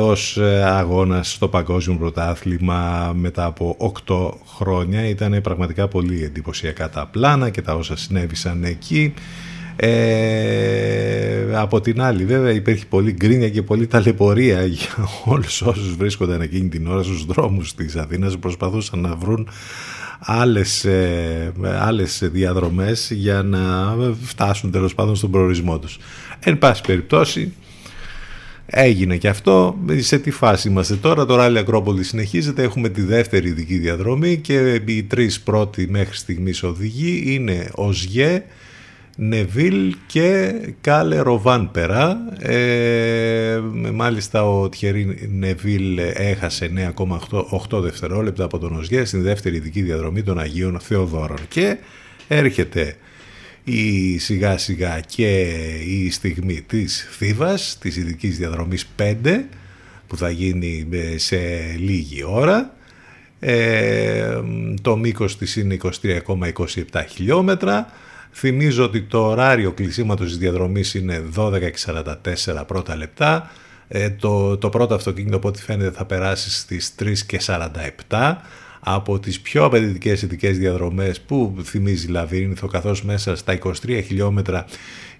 ως ε, αγώνας στο Παγκόσμιο Πρωτάθλημα μετά από 8 χρόνια. Ήταν πραγματικά πολύ εντυπωσιακά τα πλάνα και τα όσα συνέβησαν εκεί. Ε, από την άλλη βέβαια υπήρχε πολύ γκρίνια και πολύ ταλαιπωρία για όλους όσους βρίσκονταν εκείνη την ώρα στους δρόμους της Αθήνας προσπαθούσαν να βρουν άλλες, ε, άλλες διαδρομές για να φτάσουν τέλος πάντων στον προορισμό τους. Εν πάση περιπτώσει Έγινε και αυτό. Σε τι φάση είμαστε τώρα; Το ράλι Ακρόπολη συνεχίζεται. Έχουμε τη δεύτερη ειδική διαδρομή και οι τρεις πρώτοι μέχρι στιγμής οδηγοί είναι ο Σγέ, Νεβίλ και Κάλε Ροβάνπερα. Ε, μάλιστα ο Τιερή Νεβίλ έχασε 9,8 δευτερόλεπτα από τον Οζιέ στην δεύτερη ειδική διαδρομή των Αγίων Θεοδόρων. Και έρχεται η σιγά σιγά και η στιγμή της Θήβας, της ειδικής διαδρομής 5 που θα γίνει ε, σε λίγη ώρα. Ε, το μήκος της είναι 23,27 χιλιόμετρα. Θυμίζω ότι το ωράριο κλεισίματος της διαδρομής είναι 12,44 πρώτα λεπτά. Ε, το, το πρώτο αυτοκίνητο από ό,τι φαίνεται θα περάσει στις 3,47 από τις πιο απαιτητικές ειδικές διαδρομές που θυμίζει Λαβύρινθο καθώς μέσα στα 23 χιλιόμετρα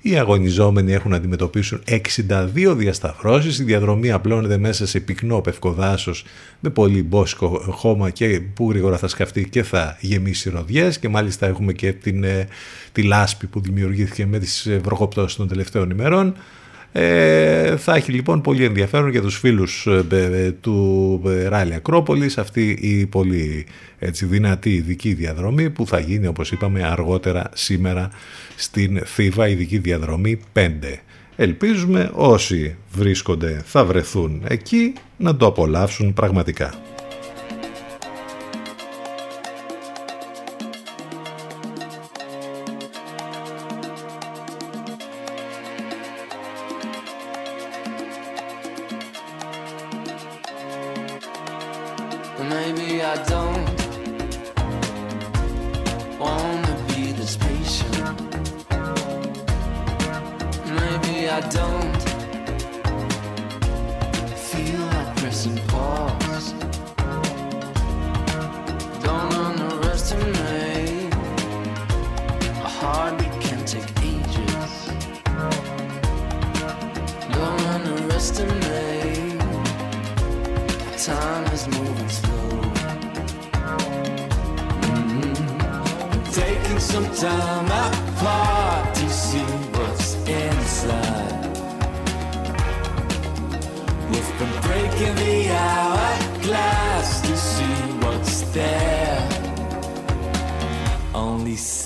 οι αγωνιζόμενοι έχουν να αντιμετωπίσουν 62 διασταυρώσεις. Η διαδρομή απλώνεται μέσα σε πυκνό πευκοδάσος με πολύ μπόσκο χώμα και που γρήγορα θα σκαφτεί και θα γεμίσει ροδιές και μάλιστα έχουμε και την, ε, τη λάσπη που δημιουργήθηκε με τις βροχοπτώσεις των τελευταίων ημερών. Ε, θα έχει λοιπόν πολύ ενδιαφέρον για τους φίλους ε, του ε, Ράλι Ακρόπολης αυτή η πολύ έτσι, δυνατή ειδική διαδρομή που θα γίνει όπως είπαμε αργότερα σήμερα στην Θήβα ειδική διαδρομή 5. Ελπίζουμε όσοι βρίσκονται θα βρεθούν εκεί να το απολαύσουν πραγματικά. I don't feel like pressing pause. Don't underestimate a heartbeat can take ages. Don't underestimate time is moving slow. Mhm. Taking some time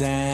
sand.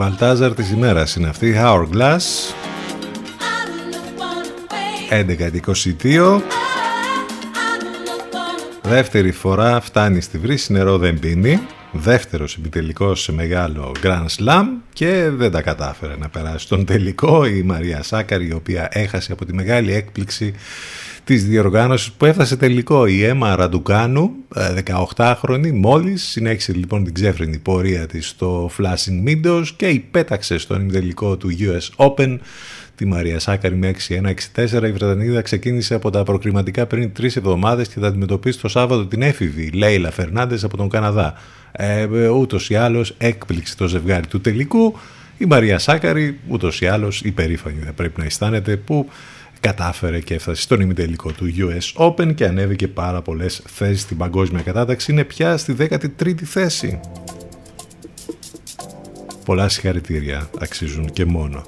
Μπαλτάζαρ της ημέρας είναι αυτή, Hourglass. 11-22. Δεύτερη φορά φτάνει στη βρύση, νερό δεν πίνει. Δεύτερος επιτελικός σε μεγάλο Grand Slam και δεν τα κατάφερε να περάσει στον τελικό η Μαρία Σάκαρη η οποία έχασε από τη μεγάλη έκπληξη της διοργάνωσης που έφτασε τελικό η Έμα Ραντουκάνου 18χρονη μόλις συνέχισε λοιπόν την ξέφρενη πορεία της στο Flashing Meadows και υπέταξε στον ημιτελικό του US Open τη Μαρία Σάκαρη με 6-1-6-4. Η Βρετανίδα ξεκίνησε από τα προκριματικά πριν τρεις εβδομάδες και θα αντιμετωπίσει το Σάββατο την έφηβη Λέιλα Φερνάντες από τον Καναδά. Ε, ούτως ή άλλως έκπληξη το ζευγάρι του τελικού. Η Μαρία Σάκαρη, ούτως ή άλλως υπερήφανη θα πρέπει να αισθάνεται που κατάφερε και έφτασε στον ημιτελικό του US Open και ανέβηκε πάρα πολλές θέσεις στην παγκόσμια κατάταξη. Είναι πια στη 13η θέση. Πολλά συγχαρητήρια αξίζουν και μόνο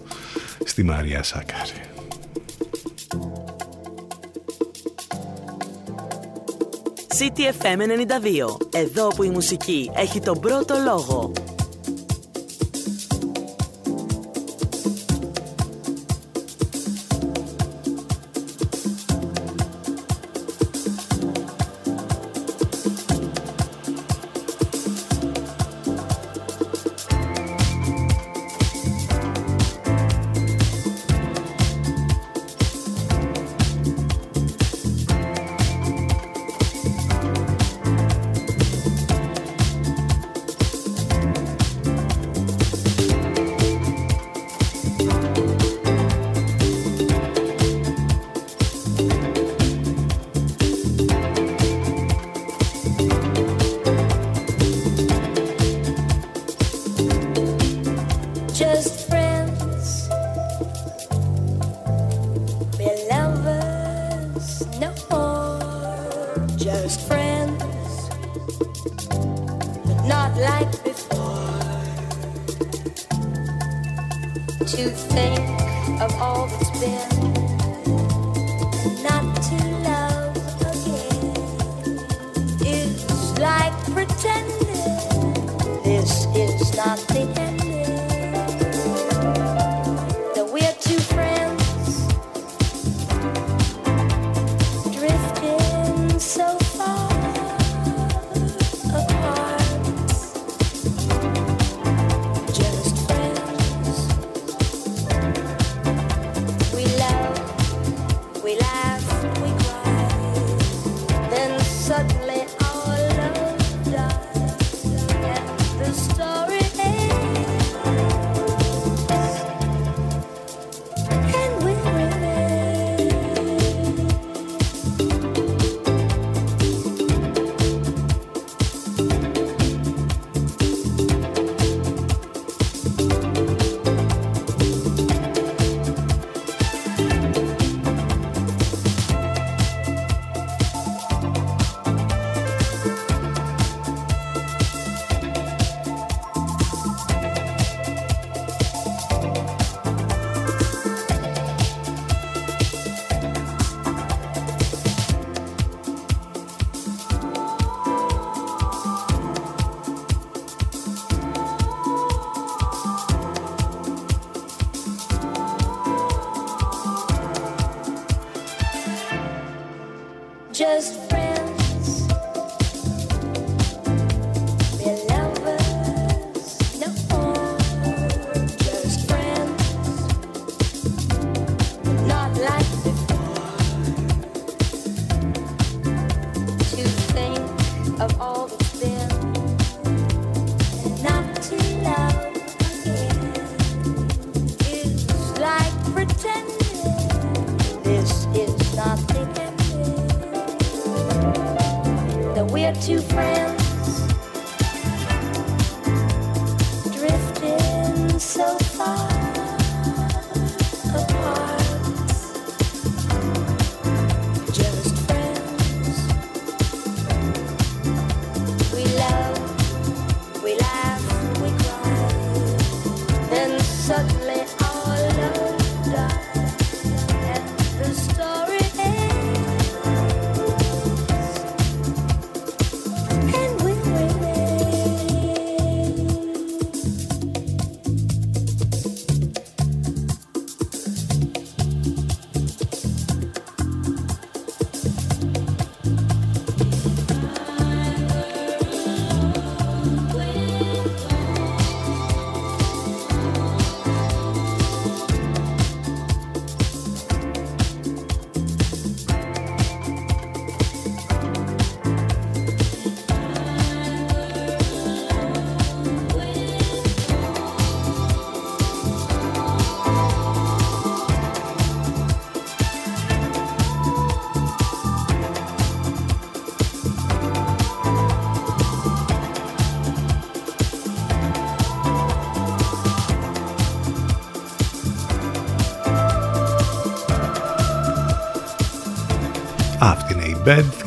στη Μαρία Σάκαρη. CTFM 92. Εδώ που η μουσική έχει τον πρώτο λόγο.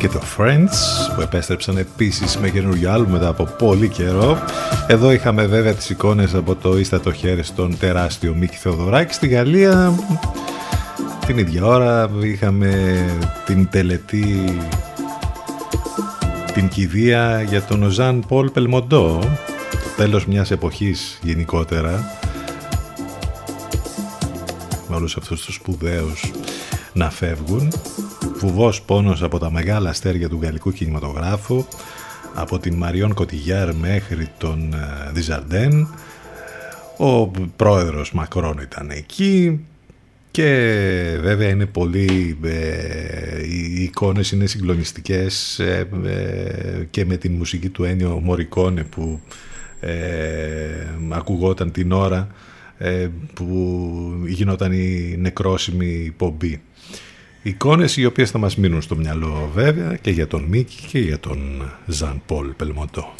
Και το Friends που επέστρεψαν επίσης με καινούργιο άλμπου μετά από πολύ καιρό. Εδώ είχαμε βέβαια τις εικόνες από το ίστατο χέρι στον τεράστιο Μίκη Θεοδωράκη. Στη Γαλλία την ίδια ώρα είχαμε την τελετή την κηδεία για τον Ζαν Πολ Πελμοντό το τέλος μιας εποχής γενικότερα με όλους αυτούς τους σπουδαίους να φεύγουν φουβός πόνος από τα μεγάλα αστέρια του γαλλικού κινηματογράφου από την Μαριόν Κωτιγιάρ μέχρι τον ε, Διζαρντέν ο πρόεδρος Μακρόν ήταν εκεί και βέβαια είναι πολύ ε, οι εικόνες είναι συγκλονιστικές ε, ε, και με την μουσική του Ένιο Μωρικόνε που ε, ακουγόταν την ώρα ε, που γινόταν η νεκρόσιμη πομπή. Εικόνες οι οποίες θα μας μείνουν στο μυαλό βέβαια και για τον Μίκη και για τον Ζαν Πολ Πελμοντό.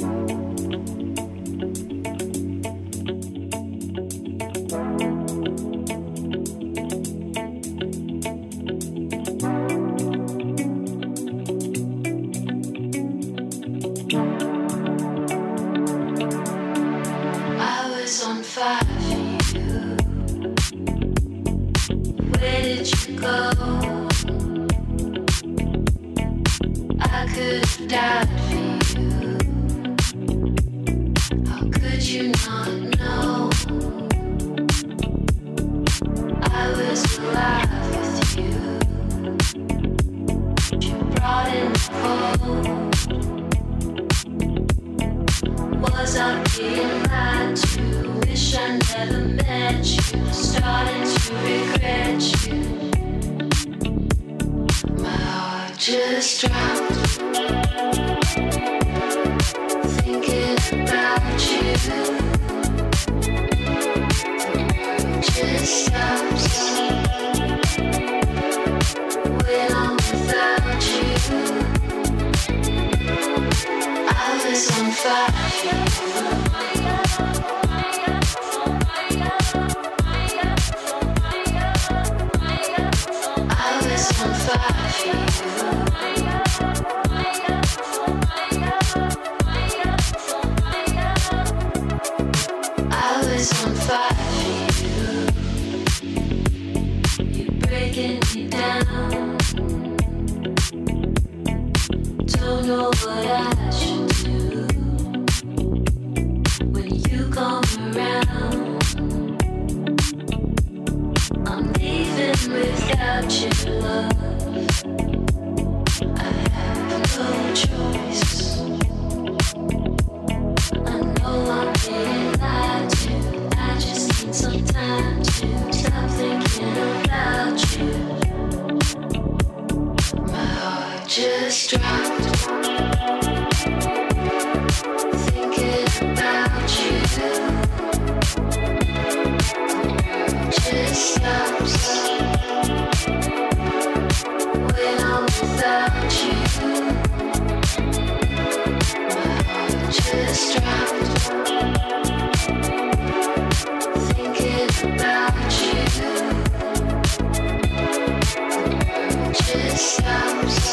Just sounds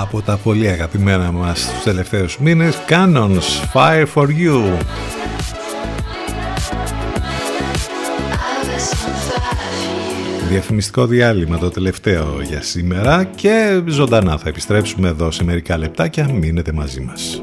Από τα πολύ αγαπημένα μας τους τελευταίους μήνες Cannons Fire for You. Διαφημιστικό διάλειμμα το τελευταίο για σήμερα και ζωντανά θα επιστρέψουμε εδώ σε μερικά λεπτάκια. Μείνετε μαζί μας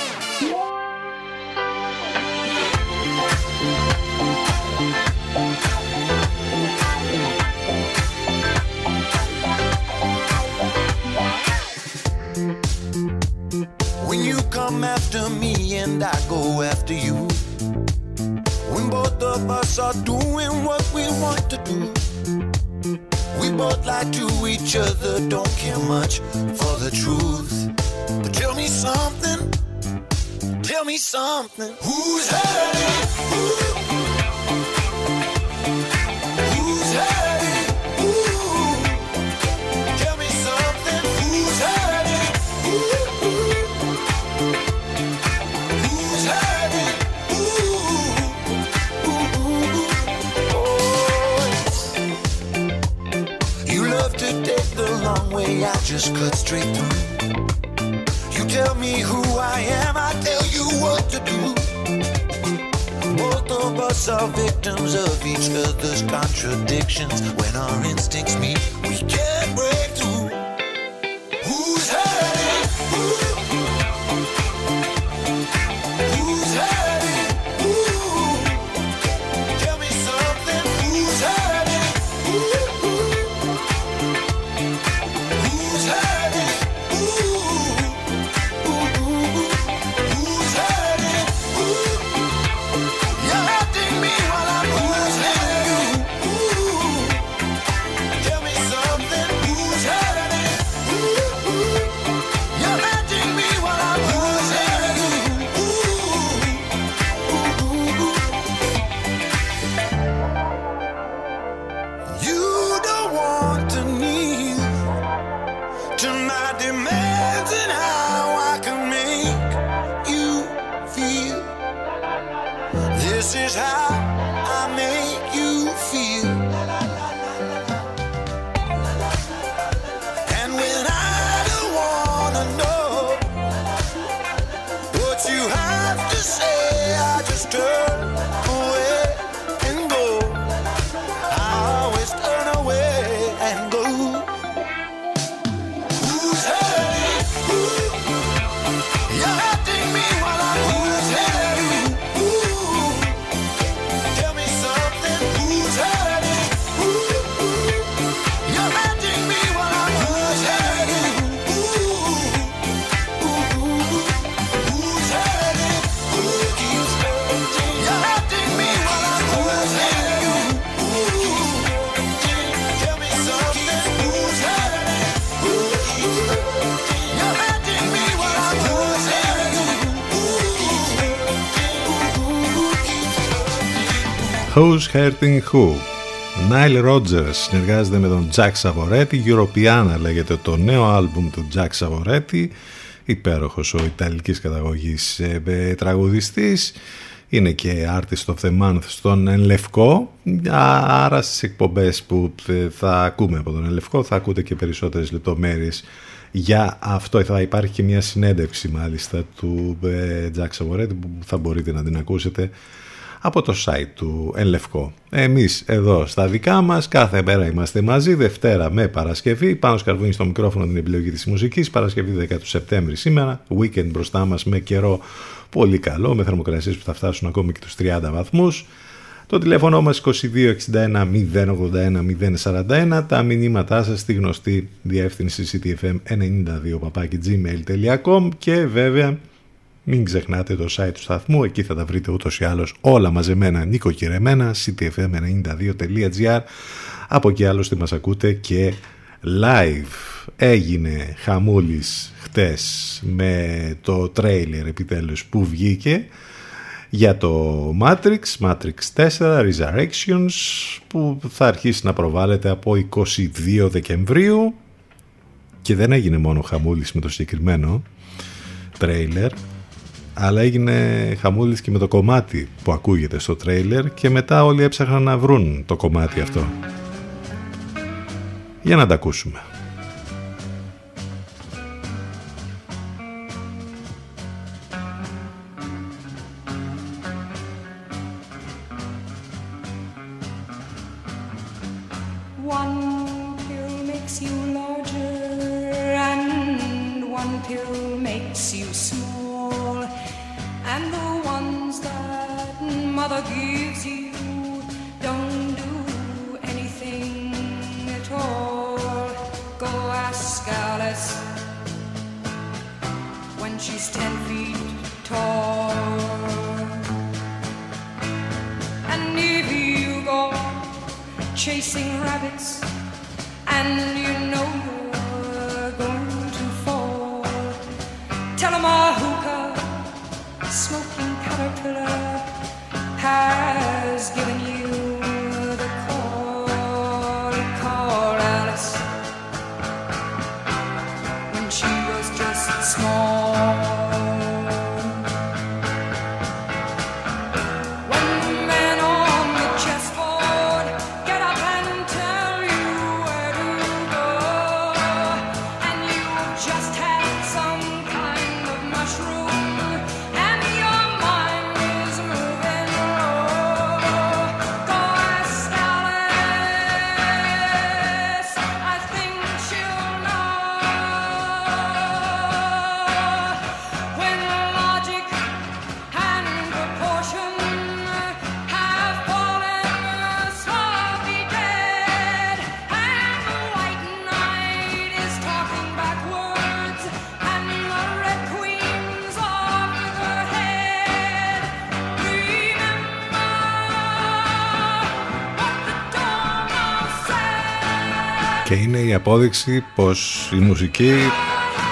After me and I go after you. When both of us are doing what we want to do. We both lie to each other, don't care much for the truth. But tell me something, tell me something. Who's hurting? Who? Way, I just cut straight through. You tell me who I am, I tell you what to do. Both of us are victims of each other's contradictions. When our instincts meet, we can't break through. Who's Hurting Who. Nile Rodgers συνεργάζεται με τον Jack Savoretti Europeana λέγεται το νέο άλμπουμ του Jack Savoretti. Υπέροχος ο Ιταλικής καταγωγής ε, ε, τραγουδιστής. Είναι και Artist of the Month στον Ενλευκό άρα στις εκπομπές που ε, θα ακούμε από τον Ενλευκό θα ακούτε και περισσότερες λεπτομέρειες για αυτό. Θα υπάρχει και μια συνέντευξη μάλιστα του ε, Jack Savoretti που θα μπορείτε να την ακούσετε από το site του Ενλευκό. Εμείς εδώ στα δικά μας κάθε μέρα είμαστε μαζί, Δευτέρα με Παρασκευή, πάνω σκαρβούνι στο μικρόφωνο την επιλογή της μουσικής, Παρασκευή 10 του Σεπτέμβρη σήμερα, weekend μπροστά μας με καιρό πολύ καλό, με θερμοκρασίες που θα φτάσουν ακόμη και τους 30 βαθμούς. Το τηλέφωνο μας 2261 081 041, τα μηνύματά σας στη γνωστή διεύθυνση ctfm92 και βέβαια μην ξεχνάτε το site του σταθμού, εκεί θα τα βρείτε ούτως ή άλλως όλα μαζεμένα νοικοκυρεμένα, ctfm92.gr από εκεί άλλωστε μας ακούτε και live. Έγινε χαμούλης χτες με το τρέιλερ επιτέλους που βγήκε για το Matrix, Matrix 4 Resurrections που θα αρχίσει να προβάλλεται από 22 Δεκεμβρίου. Και δεν έγινε μόνο χαμούλης με το συγκεκριμένο τρέιλερ αλλά έγινε χαμούλης και με το κομμάτι που ακούγεται στο τρέιλερ και μετά όλοι έψαχναν να βρουν το κομμάτι αυτό. Για να τα ακούσουμε. One pill makes you mother gives you don't do anything at all. Go ask Alice when she's ten feet tall. And if you go chasing rabbits απόδειξη πως η μουσική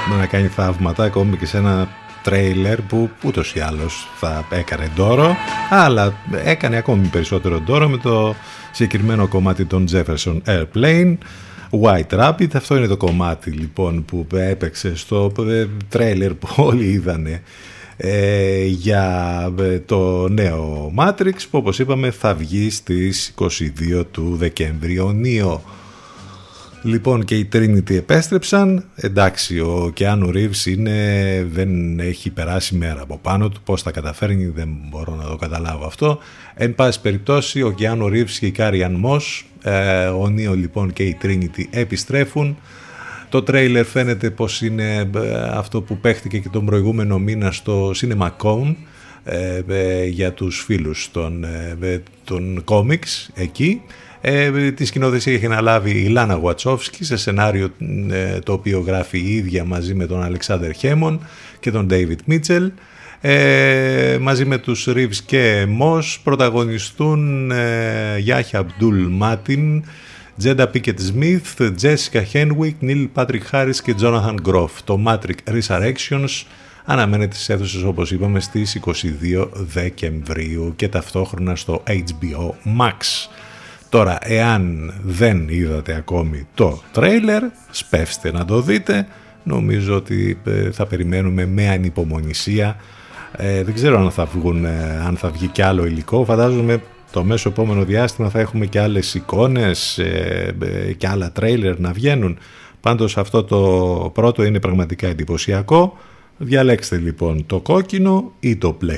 μπορεί να κάνει θαύματα ακόμη και σε ένα τρέιλερ που ούτως ή άλλως θα έκανε ντόρο αλλά έκανε ακόμη περισσότερο ντόρο με το συγκεκριμένο κομμάτι των Jefferson Airplane White Rabbit, αυτό είναι το κομμάτι λοιπόν που έπαιξε στο ε, τρέιλερ που όλοι είδανε ε, για ε, το νέο Matrix που όπως είπαμε θα βγει στις 22 του Δεκέμβρη. Νίο λοιπόν και οι Trinity επέστρεψαν, εντάξει ο Κιάνου Ρίβς είναι, δεν έχει περάσει μέρα από πάνω του, πώς τα καταφέρνει δεν μπορώ να το καταλάβω αυτό. Εν πάση περιπτώσει ο Κιάνου Ρίβς και η Κάρι-Αν Μος, ε, ο Νίο λοιπόν και η Trinity επιστρέφουν. Το τρέιλερ φαίνεται πως είναι ε, αυτό που παίχτηκε και τον προηγούμενο μήνα στο CinemaCon ε, ε, για τους φίλους των, ε, των κόμιξ εκεί. Ε, τη σκηνοθεσία έχει αναλάβει η Λάνα Γουατσόφσκι σε σενάριο ε, το οποίο γράφει η ίδια μαζί με τον Αλεξάνδερ Χέμον και τον Ντέιβιντ Μίτσελ. Ε, μαζί με τους Ρίβς και Μος πρωταγωνιστούν ε, Γιάχια Αμπτούλ Μάτιν, Τζέιντα Πίνκετ Σμιθ, Τζέσικα Χένουικ, Νίλ Πάτρικ Χάρις και Τζόναθαν Γκροφ. Το Matrix Resurrections αναμένεται στις αίθουσες όπως είπαμε στις 22 Δεκεμβρίου και ταυτόχρονα στο HBO Max. Τώρα, εάν δεν είδατε ακόμη το τρέιλερ, σπεύστε να το δείτε. Νομίζω ότι ε, θα περιμένουμε με ανυπομονησία. Ε, δεν ξέρω αν θα, βγουν, ε, αν θα βγει και άλλο υλικό. Φαντάζομαι το μέσο επόμενο διάστημα θα έχουμε και άλλες εικόνες ε, και άλλα τρέιλερ να βγαίνουν. Πάντως αυτό το πρώτο είναι πραγματικά εντυπωσιακό. Διαλέξτε λοιπόν το κόκκινο ή το μπλε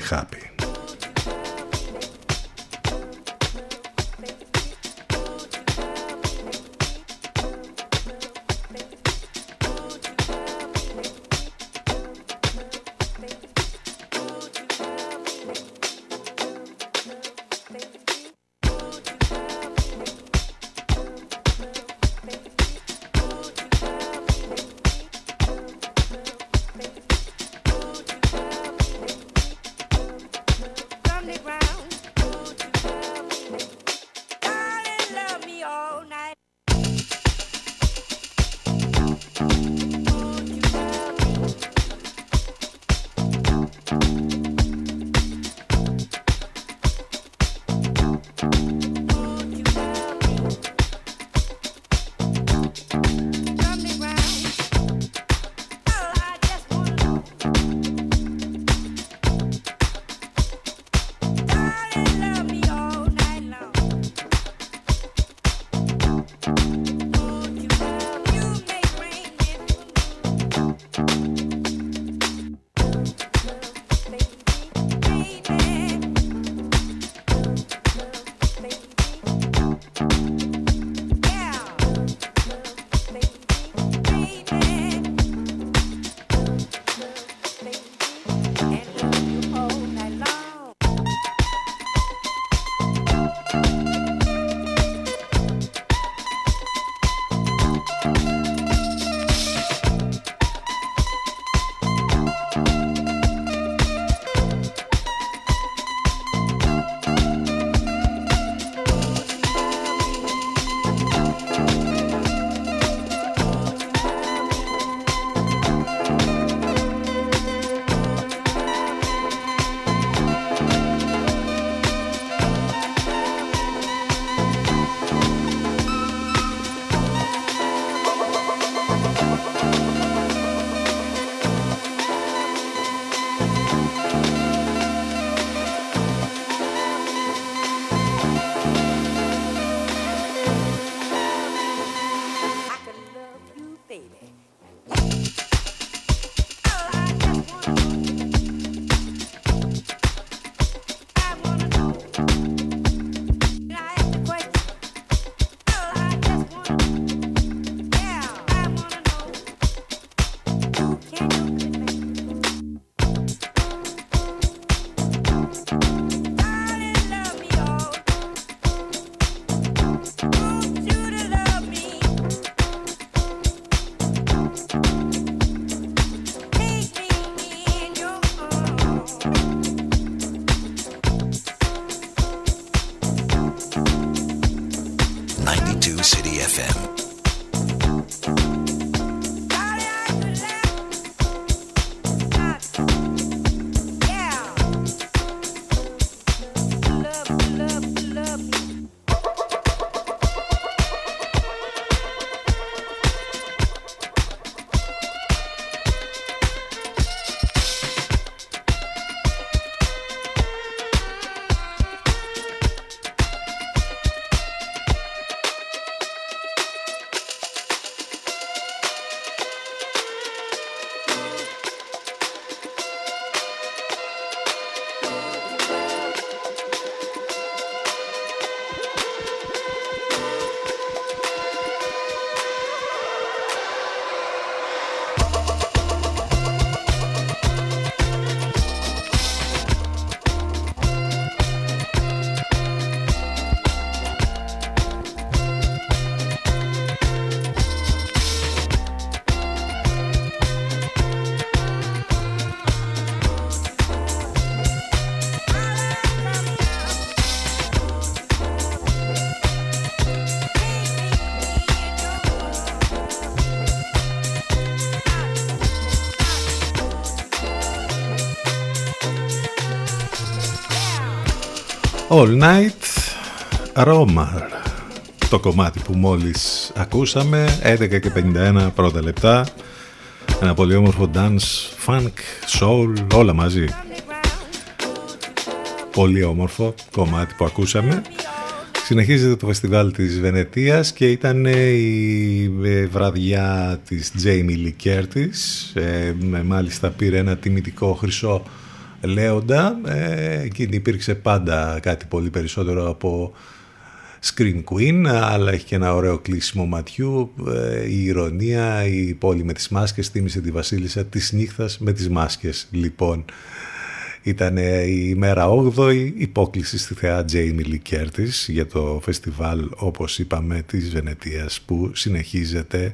Bye. All Night Romar το κομμάτι που μόλις ακούσαμε 11 και 51 πρώτα λεπτά. Ένα πολύ όμορφο dance, funk, soul όλα μαζί. Πολύ όμορφο κομμάτι που ακούσαμε. Συνεχίζεται το φεστιβάλ της Βενετίας και ήταν η ε, βραδιά της Jamie Lee Curtis. Ε, μάλιστα πήρε ένα τιμητικό χρυσό λέοντα. Ε, εκείνη υπήρξε πάντα κάτι πολύ περισσότερο από Screen Queen, αλλά έχει και ένα ωραίο κλείσιμο ματιού. Ε, η ηρωνία, η πόλη με τις μάσκες θύμισε τη βασίλισσα της νύχτας με τις μάσκες. Λοιπόν, ήταν η ημέρα 8η υπόκληση στη θεά Jamie Lee Curtis για το φεστιβάλ όπως είπαμε της Βενετίας που συνεχίζεται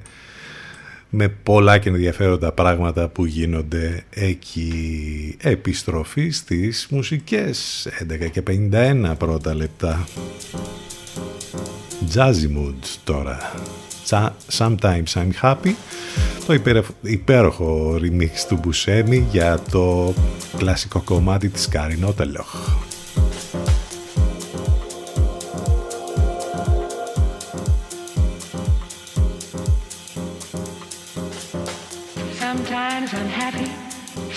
με πολλά και ενδιαφέροντα πράγματα που γίνονται εκεί. Επιστροφή στις μουσικές 11 και 51 πρώτα λεπτά. Jazzy Mood τώρα. Sometimes I'm happy το υπέροχο remix του Μπουσέμι για το κλασικό κομμάτι της Κάριν Ότελοχ.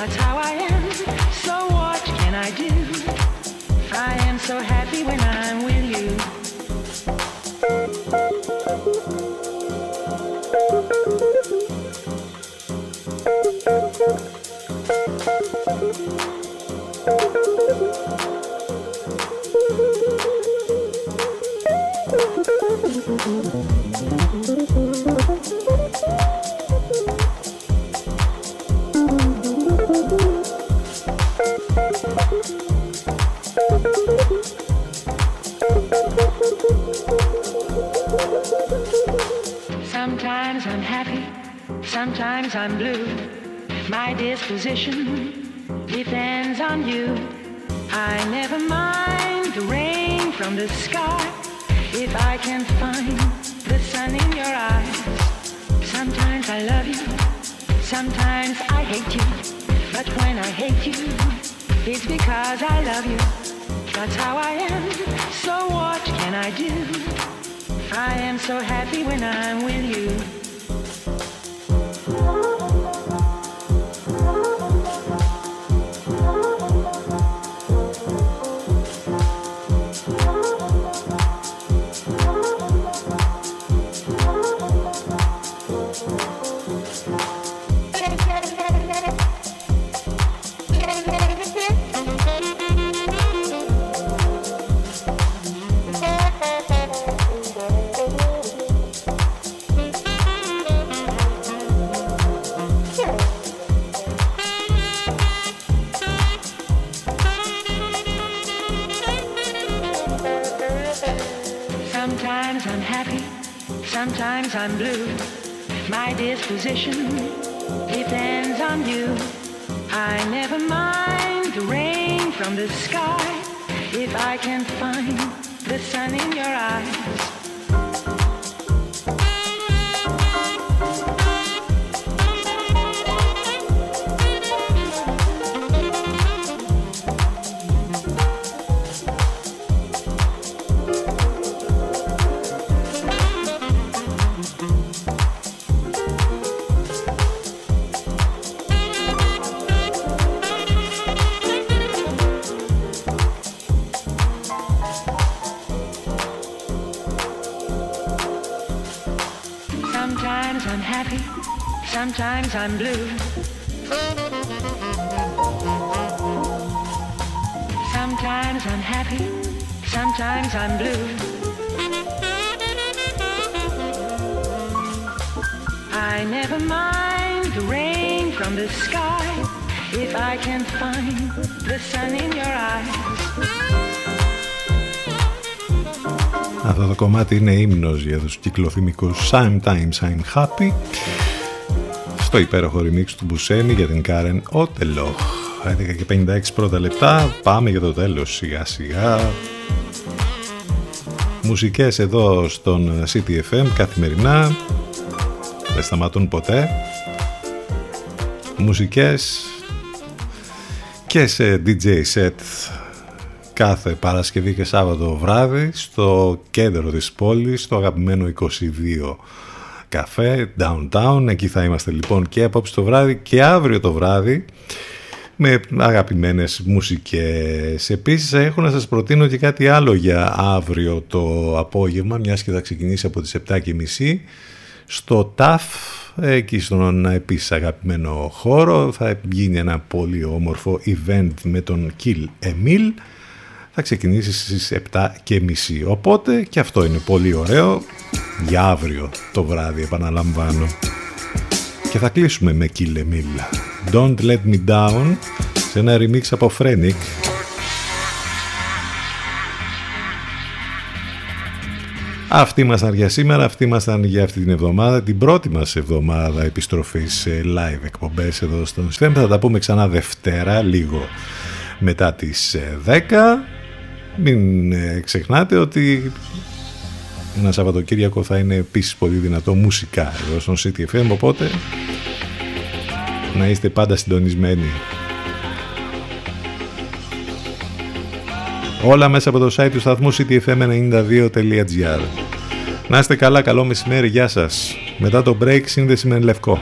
That's how I am. So what can I do? I am so happy when I'm with you. Sometimes I'm blue. My disposition depends on you. I never mind the rain from the sky if I can find the sun in your eyes. Sometimes I love you, sometimes I hate you. But when I hate you, it's because I love you. That's how I am. So what can I do? I am so happy when I'm with you. sometimes I'm blue. Sometimes I'm happy, sometimes I'm blue. I never mind the rain from the sky if I can find the sun in your eyes. Αυτό το κομμάτι είναι ύμνος για τους κυκλοθυμικούς Sometimes I'm Happy στο υπέροχο remix του Μπουσένη για την Κάρεν Ότελο. 11 και 56 πρώτα λεπτά. Πάμε για το τέλος σιγά σιγά. Μουσικές εδώ στον CTFM καθημερινά. Δεν σταματούν ποτέ. Μουσικές και σε DJ set κάθε Παρασκευή και Σάββατο βράδυ στο κέντρο της πόλης, στο αγαπημένο 22 καφέ, downtown. Εκεί θα είμαστε λοιπόν και απόψε το βράδυ και αύριο το βράδυ με αγαπημένες μουσικές. Επίσης έχω να σας προτείνω και κάτι άλλο για αύριο το απόγευμα, μιας και θα ξεκινήσει από τις 7.30 στο TAF, εκεί στον επίσης αγαπημένο χώρο. Θα γίνει ένα πολύ όμορφο event με τον Kill Emil θα ξεκινήσεις στις 7 και μισή. Οπότε και αυτό είναι πολύ ωραίο για αύριο το βράδυ επαναλαμβάνω. Και θα κλείσουμε με Kill Emil. Don't Let Me Down σε ένα remix από Frenic. Αυτοί ήμασταν για σήμερα, αυτοί ήμασταν για αυτή την εβδομάδα, την πρώτη μας εβδομάδα επιστροφής σε live εκπομπές εδώ στον STEM. Θα τα πούμε ξανά Δευτέρα, λίγο μετά τις 10. Μην ε, ξεχνάτε ότι ένα Σαββατοκύριακο θα είναι επίσης πολύ δυνατό μουσικά εδώ στον CTFM, οπότε να είστε πάντα συντονισμένοι. Όλα μέσα από το site του σταθμού ctfm92.gr Να είστε καλά, καλό μεσημέρι, γεια σας. Μετά το break σύνδεση με Λευκό.